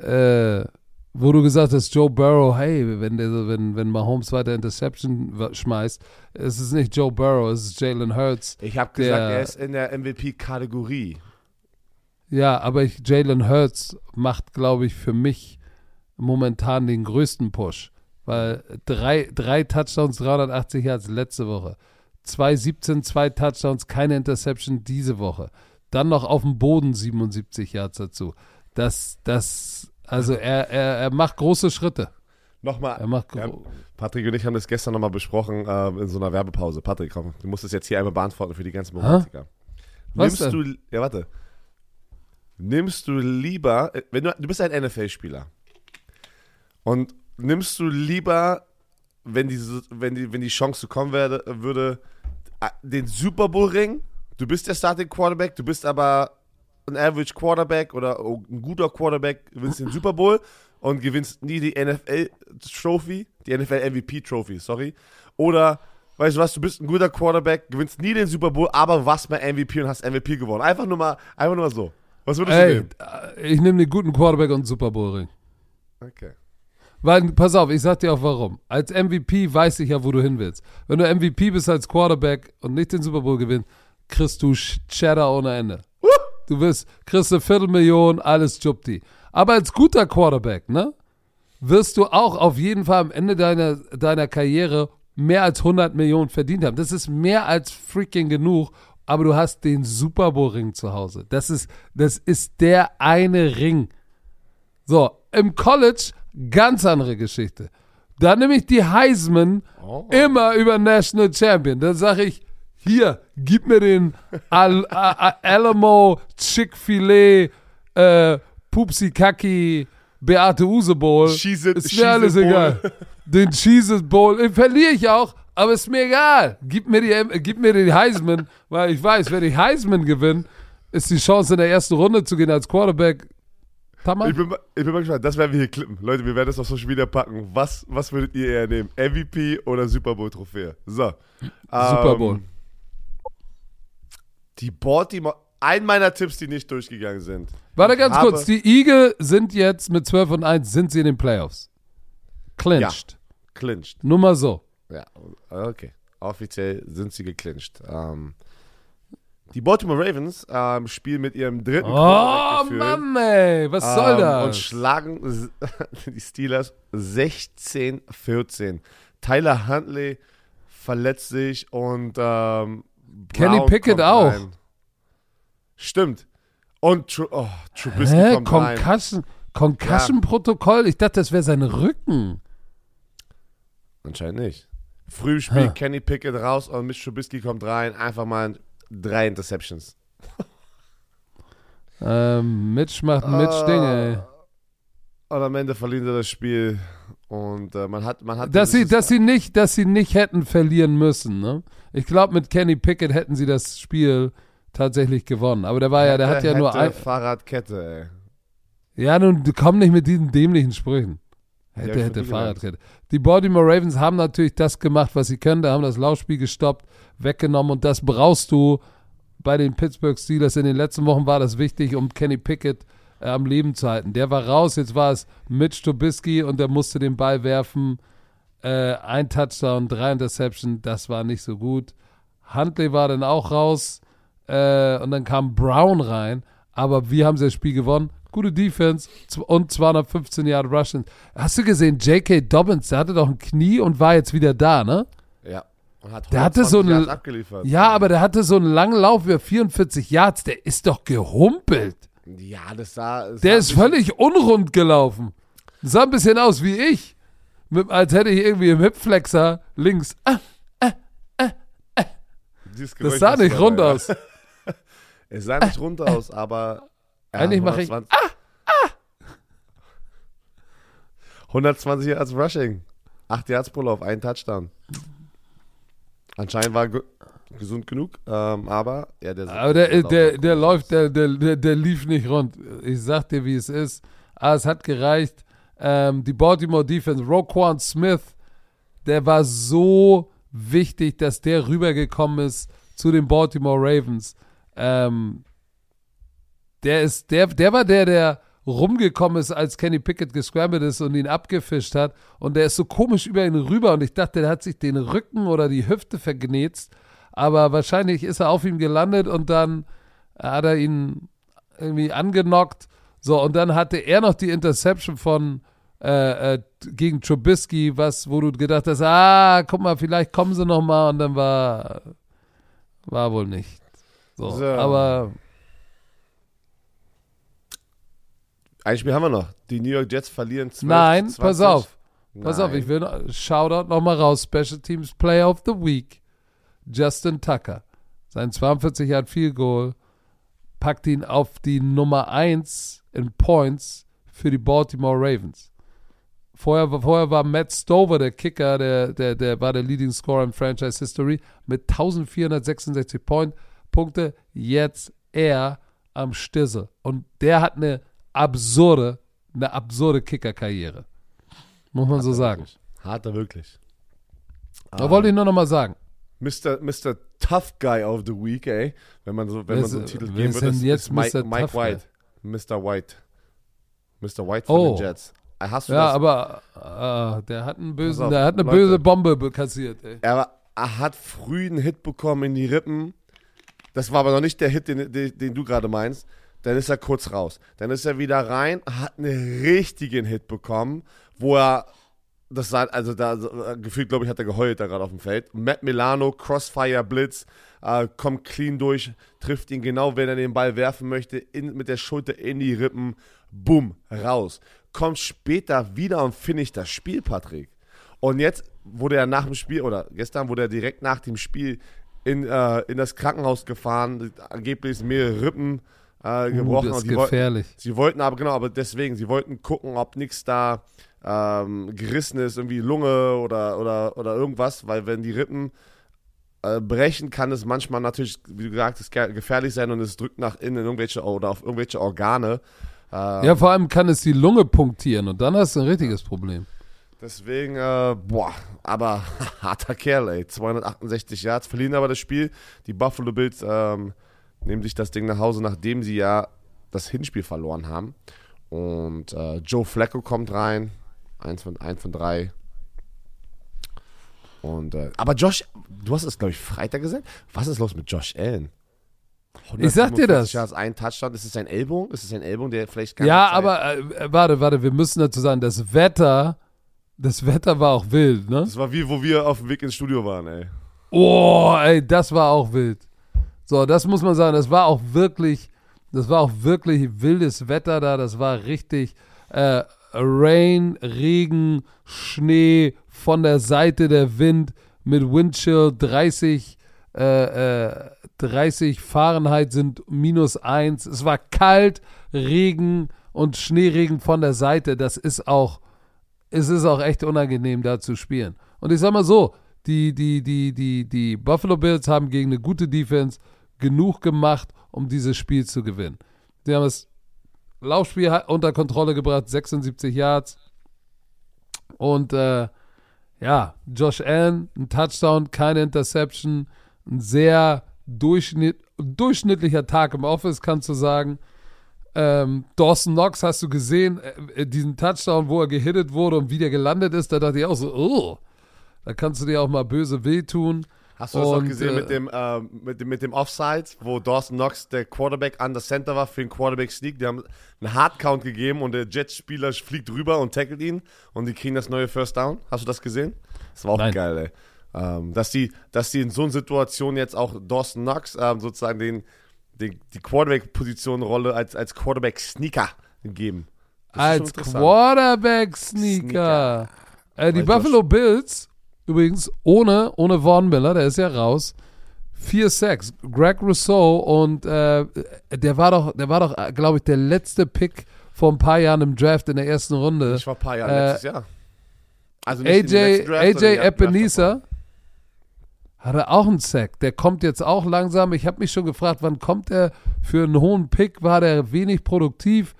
äh, wo du gesagt hast, Joe Burrow, hey, wenn, der, wenn, wenn Mahomes weiter Interception schmeißt, es ist nicht Joe Burrow, es ist Jalen Hurts. Ich habe gesagt, der- er ist in der MVP-Kategorie. Ja, aber ich, Jalen Hurts macht, glaube ich, für mich momentan den größten Push. Weil drei, drei Touchdowns, 380 Yards letzte Woche. 217, zwei Touchdowns, keine Interception diese Woche. Dann noch auf dem Boden 77 Yards dazu. Das, das, also er, er, er macht große Schritte. Nochmal, Er macht Ja, Patrick und ich haben das gestern nochmal besprochen äh, in so einer Werbepause. Patrick, komm, du musst es jetzt hier einmal beantworten für die ganzen Romantiker. Was Nimmst du, ja warte, nimmst du lieber, äh, wenn du, du bist ein NFL-Spieler und nimmst du lieber, wenn, diese, wenn, die, wenn die Chance kommen werde, würde, äh, den Super Bowl-Ring, du bist der Starting Quarterback, du bist aber ein Average Quarterback oder ein guter Quarterback, gewinnst den Super Bowl und gewinnst nie die NFL-Trophy, die NFL-MVP-Trophy, sorry. Oder, weißt du was, du bist ein guter Quarterback, gewinnst nie den Super Bowl, aber warst mal MVP und hast MVP gewonnen. Einfach nur mal, einfach nur mal so. Was würdest du Ey, nehmen? äh, ich nehme den guten Quarterback und Super Bowl Ring. Okay. Weil, pass auf, ich sag dir auch warum. Als MVP weiß ich ja, wo du hin willst. Wenn du MVP bist als Quarterback und nicht den Super Bowl gewinnst, kriegst du Cheddar ohne Ende. Du wirst, kriegst eine Viertelmillion, alles Jupti. Aber als guter Quarterback, ne, wirst du auch auf jeden Fall am Ende deiner, deiner Karriere mehr als 100 Millionen verdient haben. Das ist mehr als freaking genug, aber du hast den Super Bowl Ring zu Hause. Das ist, das ist der eine Ring. So, im College ganz andere Geschichte. Da nehme ich die Heisman Oh. immer über National Champion. Dann sage ich, hier, gib mir den Al A A Alamo Chick-fil-A äh, Pupsi Kaki Beate Use Bowl. Cheese it- ist Cheese mir alles it Bowl. egal. Den Cheese Bowl äh, verliere ich auch, aber ist mir egal. Gib mir die, äh, gib mir die Heisman, weil ich weiß, wenn ich Heisman gewinne, ist die Chance in der ersten Runde zu gehen als Quarterback. Tamam. Ich bin, mal- ich bin mal gespannt, das werden wir hier klippen. Leute, wir werden das auf Social Media packen. Was, was würdet ihr eher nehmen? MVP oder Super Bowl-Trophäe? So. Super Ähm, Bowl. Die Baltimore, ein meiner Tipps, die nicht durchgegangen sind. Warte ganz kurz, die Eagle sind jetzt mit 12 und 1, sind sie in den Playoffs. Clinched. Clinched. Nur mal so. Ja, okay. Offiziell sind sie geclincht. Ähm, die Baltimore Ravens ähm, spielen mit ihrem dritten Oh Mann, ey, was soll ähm, das? Und schlagen die Steelers 16-14. Tyler Huntley verletzt sich und ähm, Kenny Pickett auch. rein. Stimmt. Und Tru oh, Trubisky Hä? kommt rein. Concussion, Concussion-Protokoll? Ich dachte, das wäre sein Rücken. Anscheinend nicht. Früh im Spiel Hä. Kenny Pickett raus und Mitch Trubisky kommt rein. Einfach mal drei Interceptions. Ähm, Mitch macht ein Mitch-Ding, ey. Und am Ende verlieren sie das Spiel. Und äh, man hat, man hat. Dass sie, dass, sie nicht, dass sie nicht hätten verlieren müssen, ne? Ich glaube, mit Kenny Pickett hätten sie das Spiel tatsächlich gewonnen. Aber der war ja, der hat ja hätte nur ein. Fahrradkette, ey. Ja, nun komm nicht mit diesen dämlichen Sprüchen. Hätte, Ja, hätte Fahrradkette. Die Baltimore Ravens haben natürlich das gemacht, was sie können. Da haben das Laufspiel gestoppt, weggenommen und das brauchst du bei den Pittsburgh Steelers. In den letzten Wochen war das wichtig, um Kenny Pickett äh, am Leben zu halten. Der war raus, jetzt war es Mitch Trubisky und der musste den Ball werfen. Äh, ein Touchdown, drei Interception, das war nicht so gut. Huntley war dann auch raus äh, und dann kam Brown rein. Aber wie haben sie das Spiel gewonnen? Gute Defense und 215 Yard Rushing. Hast du gesehen, J.K. Dobbins, der hatte doch ein Knie und war jetzt wieder da, ne? Ja. Und hat Der hatte so 120 eine- Yards abgeliefert. Ja, aber der hatte so einen langen Lauf über 44 Yards. Der ist doch gehumpelt. Ja, das sah. es Der ist völlig unrund gelaufen. Sah ein bisschen aus wie ich. Mit, als hätte ich irgendwie im Hipflexer links. Ah, dieses das Geräusch sah nicht rund aus. Es sah nicht rund aus, aber. Ja, Eigentlich mache ich- 120 120 Yards Rushing. 8 Yards pro Lauf, ein Touchdown. Anscheinend war ge gesund genug, ähm, aber ja, der, Aber der, der, der läuft, der, der, der, der lief nicht rund. Ich sag dir, wie es ist. Ah, es hat gereicht. Ähm, die Baltimore Defense, Roquan Smith, der war so wichtig, dass der rübergekommen ist zu den Baltimore Ravens. Ähm, der ist, der, der war der, der rumgekommen ist, als Kenny Pickett gescrambled ist und ihn abgefischt hat. Und der ist so komisch über ihn rüber und ich dachte, der hat sich den Rücken oder die Hüfte vergnetzt. Aber wahrscheinlich ist er auf ihm gelandet und dann hat er ihn irgendwie angenockt. So, und dann hatte er noch die Interception von äh, äh, gegen Trubisky, was, wo du gedacht hast, ah, guck mal, vielleicht kommen sie noch mal und dann war war wohl nicht. So, So. aber Ein Spiel haben wir noch. Die New York Jets verlieren 12 nein, 20. pass auf. Pass auf, Nein. ich will noch, Shoutout nochmal raus. Special Teams Player of the Week. Justin Tucker. Sein 42 Yard Field Goal packt ihn auf die Nummer 1 in Points für die Baltimore Ravens. Vorher, vorher war Matt Stover der Kicker, der, der, der war der Leading Scorer in Franchise History mit 1466 Point, Punkte. Jetzt er am Stissel. Und der hat eine absurde, eine absurde Kicker-Karriere. Muss man so sagen. Hat er wirklich. Da wollte ich nur noch mal sagen. Mr. Mr. Tough Guy of the Week, ey. Wenn man so, wenn Wer man so einen Titel geben würde, ist, jetzt ist Mike. Mike Tough Guy? White. Mr. White. Mr. White von Oh. den Jets. Äh, Hast du Ja, das? aber äh, der hat einen bösen, auf, der hat eine Leute. böse Bombe be- kassiert, ey. er, er hat früh einen Hit bekommen in die Rippen. Das war aber noch nicht der Hit, den, den, den du gerade meinst. Dann ist er kurz raus. Dann ist er wieder rein, hat einen richtigen Hit bekommen, wo er, das sah, also da äh, gefühlt, glaube ich, hat er geheult da gerade auf dem Feld. Matt Milano, Crossfire Blitz, äh, kommt clean durch, trifft ihn genau, wenn er den Ball werfen möchte, in, mit der Schulter in die Rippen, bumm, raus. Kommt später wieder und finisht das Spiel, Patrick. Und jetzt wurde er nach dem Spiel, oder gestern wurde er direkt nach dem Spiel in, äh, in das Krankenhaus gefahren, angeblich mehrere Rippen äh, gebrochen. Uh, das ist wollten- gefährlich. Sie wollten aber, genau, aber deswegen, sie wollten gucken, ob nichts da ähm, gerissen ist, irgendwie Lunge oder, oder, oder irgendwas, weil wenn die Rippen äh, brechen, kann es manchmal natürlich, wie du gesagt hast, ge- gefährlich sein und es drückt nach innen in irgendwelche oder auf irgendwelche Organe. Ähm, Ja, vor allem kann es die Lunge punktieren und dann hast du ein richtiges Problem. Deswegen, äh, boah, aber harter Kerl, ey. 268 Yards, verlieren aber das Spiel. Die Buffalo Bills ähm, nehmen sich das Ding nach Hause, nachdem sie ja das Hinspiel verloren haben. Und äh, Joe Flacco kommt rein, eins von, eins von drei. Und, äh, aber Josh, du hast es, glaube ich, Freitag gesagt. Was ist los mit Josh Allen? Ich sag dir 147 das. Yards, ein Touchdown. Ist es ein Ellbogen? Ist es ein Ellbogen, der vielleicht gar Ja, aber äh, warte, warte, wir müssen dazu sagen, das Wetter, das Wetter war auch wild, ne? Das war wie, wo wir auf dem Weg ins Studio waren, ey. Oh, ey, das war auch wild. So, das muss man sagen, das war auch wirklich, das war auch wirklich wildes Wetter da, das war richtig äh, Rain, Regen, Schnee, von der Seite der Wind mit Windchill 30, äh, äh, 30 Fahrenheit sind minus eins. Es war kalt, Regen und Schneeregen von der Seite. Das ist auch, es ist auch echt unangenehm, da zu spielen. Und ich sag mal so, die, die, die, die, die Buffalo Bills haben gegen eine gute Defense genug gemacht, um dieses Spiel zu gewinnen. Sie haben das Laufspiel unter Kontrolle gebracht, 76 Yards. Und äh, ja, Josh Allen, ein Touchdown, keine Interception, ein sehr durchschnitt, durchschnittlicher Tag im Office, kannst du sagen. Ähm, Dawson Knox hast du gesehen, äh, diesen Touchdown, wo er gehittet wurde und wie der gelandet ist, da dachte ich auch so, oh, da kannst du dir auch mal böse wehtun. Hast du das auch gesehen äh, mit, dem, äh, mit dem mit dem Offside, wo Dawson Knox der Quarterback an der Center war für den Quarterback Sneak? Die haben einen Hardcount gegeben und der Jets-Spieler fliegt rüber und tackelt ihn und die kriegen das neue First Down. Hast du das gesehen? Das war auch Nein. geil, ey. Ähm, dass, die, dass die in so einer Situation jetzt auch Dawson Knox ähm, sozusagen den, den, die Quarterback-Position-Rolle als, als Quarterback-Sneaker geben. Das Als. Quarterback-Sneaker. Äh, die Buffalo Bills, übrigens, ohne, ohne Vaughn Miller, der ist ja raus. Vier Sacks. Greg Rousseau und äh, der war doch, der war doch, glaube ich, der letzte Pick vor ein paar Jahren im Draft in der ersten Runde. Ich war ein paar Jahre Äh, letztes Jahr. Also AJ, Draft, AJ. Ebenezer hatte auch einen Sack. Der kommt jetzt auch langsam. Ich habe mich schon gefragt, wann kommt er? Für einen hohen Pick war der wenig produktiv.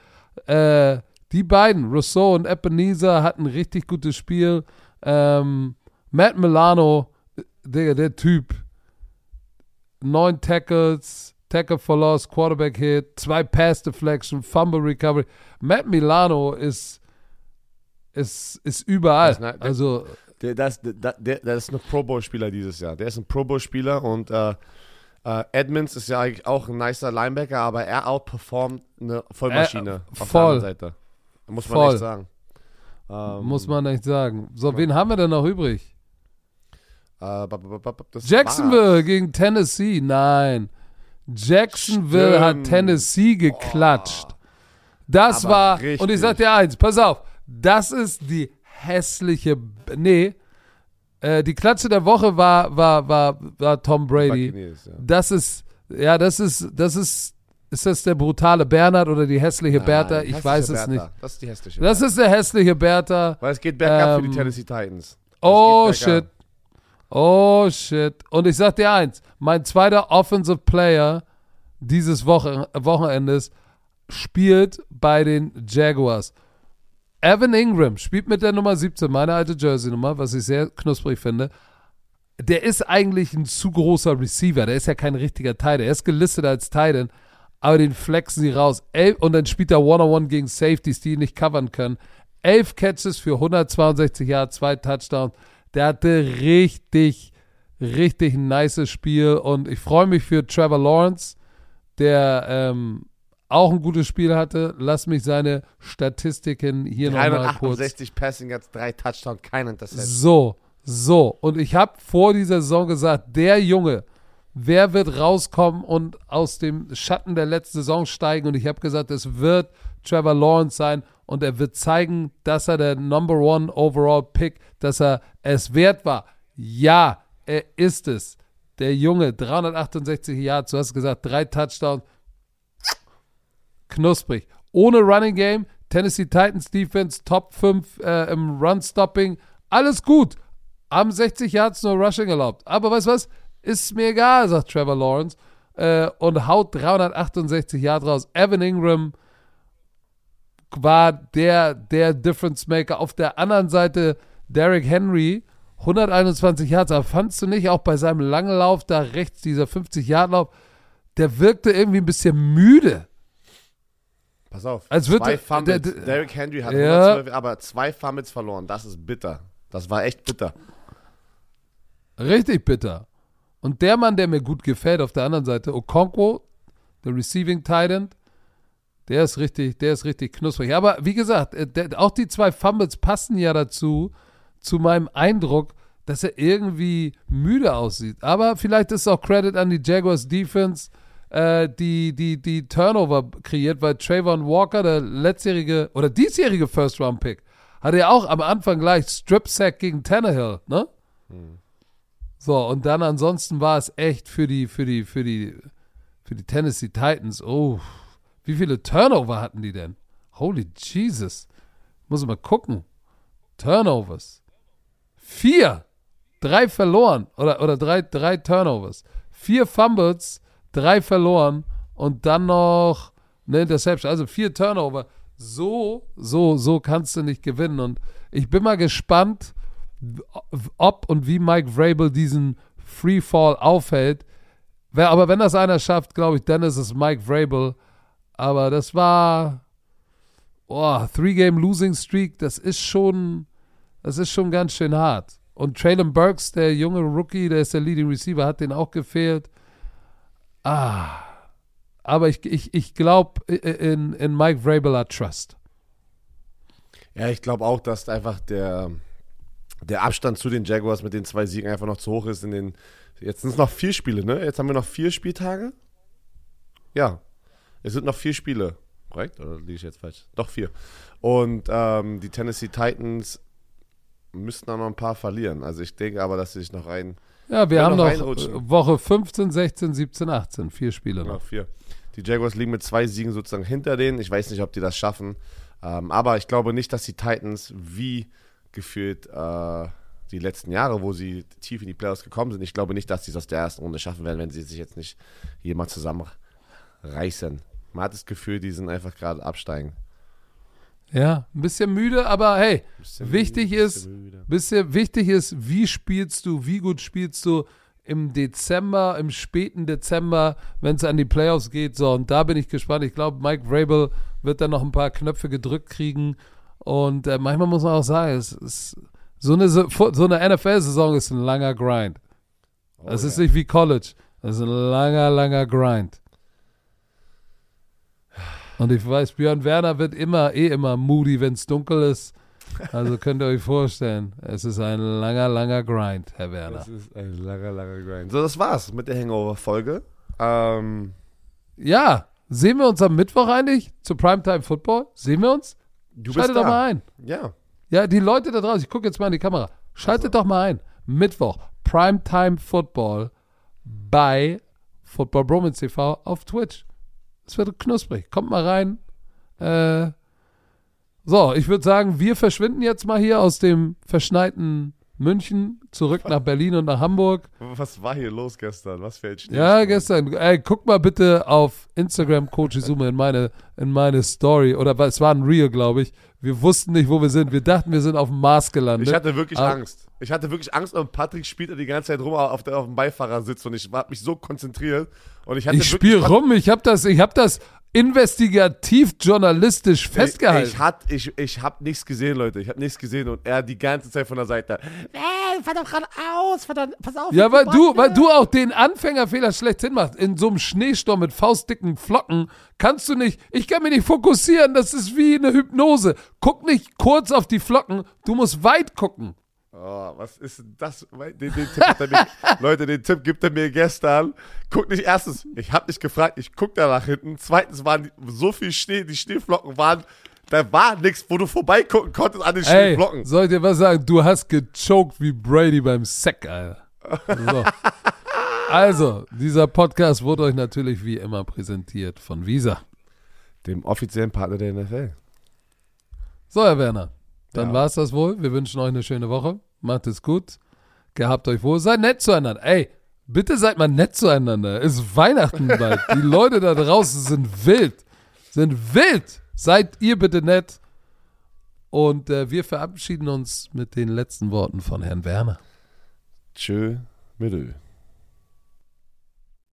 Äh, die beiden, Rousseau und Ebenezer, hatten ein richtig gutes Spiel. Ähm, Matt Milano, der, der Typ, neun Tackles, Tackle for Loss, Quarterback Hit, zwei Pass Deflection, Fumble Recovery. Matt Milano ist, ist, ist überall. Das ist ne- also, Der, das, der, der, der ist ein Pro Bowl-Spieler dieses Jahr. Der ist ein Pro Bowl-Spieler und äh, äh, Edmonds ist ja eigentlich auch ein nicer Linebacker, aber er outperformt eine Vollmaschine Äh, auf voll. der anderen Seite. Muss man Voll. echt sagen. Ähm, muss man nicht sagen. So, wen haben wir denn noch übrig? Äh, das Jacksonville gegen Tennessee. Nein. Jacksonville Stimmt. hat Tennessee geklatscht. Das Aber war, richtig. und ich sag dir eins, pass auf, das ist die hässliche, nee, äh, die Klatsche der Woche war, war, war, war Tom Brady. Buccaneers, ja. Das ist, ja, das ist, das ist, ist das der brutale Bernhard oder die hässliche Bertha? Nein, Ich hässliche weiß es Bertha. nicht. Das ist die hässliche. Das ist der hässliche Bertha. Weil es geht bergab für Ähm, die Tennessee Titans. Es Oh shit. Oh shit. Und ich sag dir eins, mein zweiter Offensive Player dieses Woche, Wochenendes spielt bei den Jaguars. Evan Ingram spielt mit der Nummer 17, meine alte Jersey-Nummer, was ich sehr knusprig finde. Der ist eigentlich ein zu großer Receiver. Der ist ja kein richtiger Tight. Er ist gelistet als Tight, aber den flexen sie raus. Elf, und dann spielt er One-on-One gegen Safeties, die ihn nicht covern können. Elf Catches für 162 Yards, zwei Touchdowns. Der hatte richtig, richtig ein nices Spiel und ich freue mich für Trevor Lawrence, der ähm, auch ein gutes Spiel hatte. Lass mich seine Statistiken hier nochmal kurz 368 Passing Yards, drei Touchdowns, kein Interception. so, so. Und ich habe vor dieser Saison gesagt, der Junge, wer wird rauskommen und aus dem Schatten der letzten Saison steigen? Und ich habe gesagt, es wird Trevor Lawrence sein und er wird zeigen, dass er der Number One Overall Pick, dass er es wert war. Ja, er ist es. Der Junge, 368 Yards, du hast gesagt, drei Touchdowns, knusprig. Ohne Running Game, Tennessee Titans Defense, Top 5 äh, im Run-Stopping, alles gut. Haben 60 Yards nur Rushing erlaubt. Aber weißt du was? Ist mir egal, sagt Trevor Lawrence. Äh, und haut 368 Yards raus. Evan Ingram war der, der Difference Maker. Auf der anderen Seite Derrick Henry, 121 Yards. Aber fandst du nicht auch bei seinem langen Lauf da rechts, dieser 50-Yard-Lauf, der wirkte irgendwie ein bisschen müde. Pass auf, Als zwei Fumbles. der- der- Derrick Henry hat Ja. 112, aber zwei Fumbles verloren. Das ist bitter. Das war echt bitter. Richtig bitter. Und der Mann, der mir gut gefällt, auf der anderen Seite, Okonkwo, der Receiving Titan, der ist richtig, der ist richtig knusprig. Aber wie gesagt, äh, der, auch die zwei Fumbles passen ja dazu, zu meinem Eindruck, dass er irgendwie müde aussieht. Aber vielleicht ist auch Credit an die Jaguars Defense, äh, die, die, die Turnover kreiert, weil Trayvon Walker, der letztjährige oder diesjährige First-Round-Pick, hatte ja auch am Anfang gleich Strip-Sack gegen Tannehill, ne? So, und dann ansonsten war es echt für die, für die, für die, für die Tennessee Titans. Oh, wie viele Turnover hatten die denn? Holy Jesus. Muss ich mal gucken. Turnovers. Vier. Drei verloren. Oder, oder drei, drei Turnovers. Vier Fumbles, drei verloren und dann noch eine Interception. Also vier Turnover. So, so, so kannst du nicht gewinnen. Und ich bin mal gespannt, ob und wie Mike Vrabel diesen Freefall aufhält. Wer- Aber wenn das einer schafft, glaube ich, dann ist es Mike Vrabel. Aber das war oh, Three-Game Losing Streak, das ist schon, das ist schon ganz schön hart. Und Traylon Burks, der junge Rookie, der ist der Leading Receiver, hat den auch gefehlt. Ah. Aber ich, ich, ich glaube in, in Mike Vrabel hat Trust. Ja, ich glaube auch, dass einfach der, der Abstand zu den Jaguars mit den zwei Siegen einfach noch zu hoch ist. In den, jetzt sind es noch vier Spiele, ne? Jetzt haben wir noch vier Spieltage. Ja, es sind noch vier Spiele. Korrekt? Oder liege ich jetzt falsch? Doch vier. Und ähm, die Tennessee Titans müssten auch noch ein paar verlieren. Also ich denke aber, dass sie sich noch rein. Ja, wir haben noch noch Woche 15, 16, 17, 18. Vier Spiele Noch noch. vier. Die Jaguars liegen mit zwei Siegen sozusagen hinter denen. Ich weiß nicht, ob die das schaffen. Ähm, aber ich glaube nicht, dass die Titans wie gefühlt äh, die letzten Jahre, wo sie tief in die Playoffs gekommen sind, ich glaube nicht, dass sie es aus der ersten Runde schaffen werden, wenn sie sich jetzt nicht jemand zusammenreißen. Man hat das Gefühl, die sind einfach gerade absteigen. Ja, ein bisschen müde, aber hey, Bisschen Wichtig müde, ist- bisschen bisschen wichtig ist, wie spielst du, wie gut spielst du im Dezember, im späten Dezember, wenn es an die Playoffs geht. So, und da bin ich gespannt. Ich glaube, Mike Vrabel wird dann noch ein paar Knöpfe gedrückt kriegen. Und äh, manchmal muss man auch sagen, es ist so eine, so eine NFL-Saison ist ein langer Grind. Oh, Es ja. ist nicht wie College. Es ist ein langer, langer Grind. Und ich weiß, Björn Werner wird immer, eh immer moody, wenn es dunkel ist. Also könnt ihr euch vorstellen, es ist ein langer, langer Grind, Herr Werner. Das ist ein langer, langer Grind. So, das war's mit der Hangover-Folge. Ähm, Ja, sehen wir uns am Mittwoch eigentlich zu Primetime Football? Sehen wir uns? du Schaltet bist doch da. mal ein. Ja. Ja, die Leute da draußen, ich gucke jetzt mal in die Kamera. Schaltet doch mal ein. Mittwoch, Primetime Football bei Football Bromance TV auf Twitch. Es wird knusprig. Kommt mal rein. Äh, so, ich würde sagen, wir verschwinden jetzt mal hier aus dem verschneiten München zurück nach Berlin und nach Hamburg. Was war hier los gestern? Was ein Schnee? Ja, gestern. Ey, guck mal bitte auf Instagram Coach Izume in meine, in meine Story. Oder es war ein Reel, glaube ich. Wir wussten nicht, wo wir sind. Wir dachten, wir sind auf dem Mars gelandet. Ich hatte wirklich Ah. Angst. Ich hatte wirklich Angst und Patrick spielt die ganze Zeit rum auf, der, auf dem Beifahrersitz und ich habe mich so konzentriert und ich hatte ich spiele rum. Ich habe das, ich hab das investigativ journalistisch festgehalten. Ich, ich, hat, ich, ich habe nichts gesehen, Leute. Ich habe nichts gesehen und er die ganze Zeit von der Seite. Ey, fahr doch geradeaus, fahr doch, pass auf. ja, weil du, Bande." weil du auch den Anfängerfehler schlechthin machst. In so einem Schneesturm mit faustdicken Flocken kannst du nicht, ich kann mich nicht fokussieren. Das ist wie eine Hypnose. Guck nicht kurz auf die Flocken. Du musst weit gucken. Oh, was ist denn das? Den, den mir, Leute, den Tipp gibt er mir gestern. Guck nicht erstens, ich habe nicht gefragt, ich guck da nach hinten. Zweitens waren so viel Schnee, die Schneeflocken waren, da war nichts, wo du vorbeigucken konntest an den Ey, Schneeflocken. soll ich dir was sagen? Du hast gechoked wie Brady beim Sack, Alter. So. Also, dieser Podcast wurde euch natürlich wie immer präsentiert von Visa. Dem offiziellen Partner der NFL. So, Herr Werner, dann Ja. war's das wohl. Wir wünschen euch eine schöne Woche. Macht es gut. Gehabt euch wohl. Seid nett zueinander. Ey, bitte seid mal nett zueinander. Es ist Weihnachten bald. Die Leute da draußen sind wild. Sind wild. Seid ihr bitte nett. Und äh, wir verabschieden uns mit den letzten Worten von Herrn Werner. Tschö mit.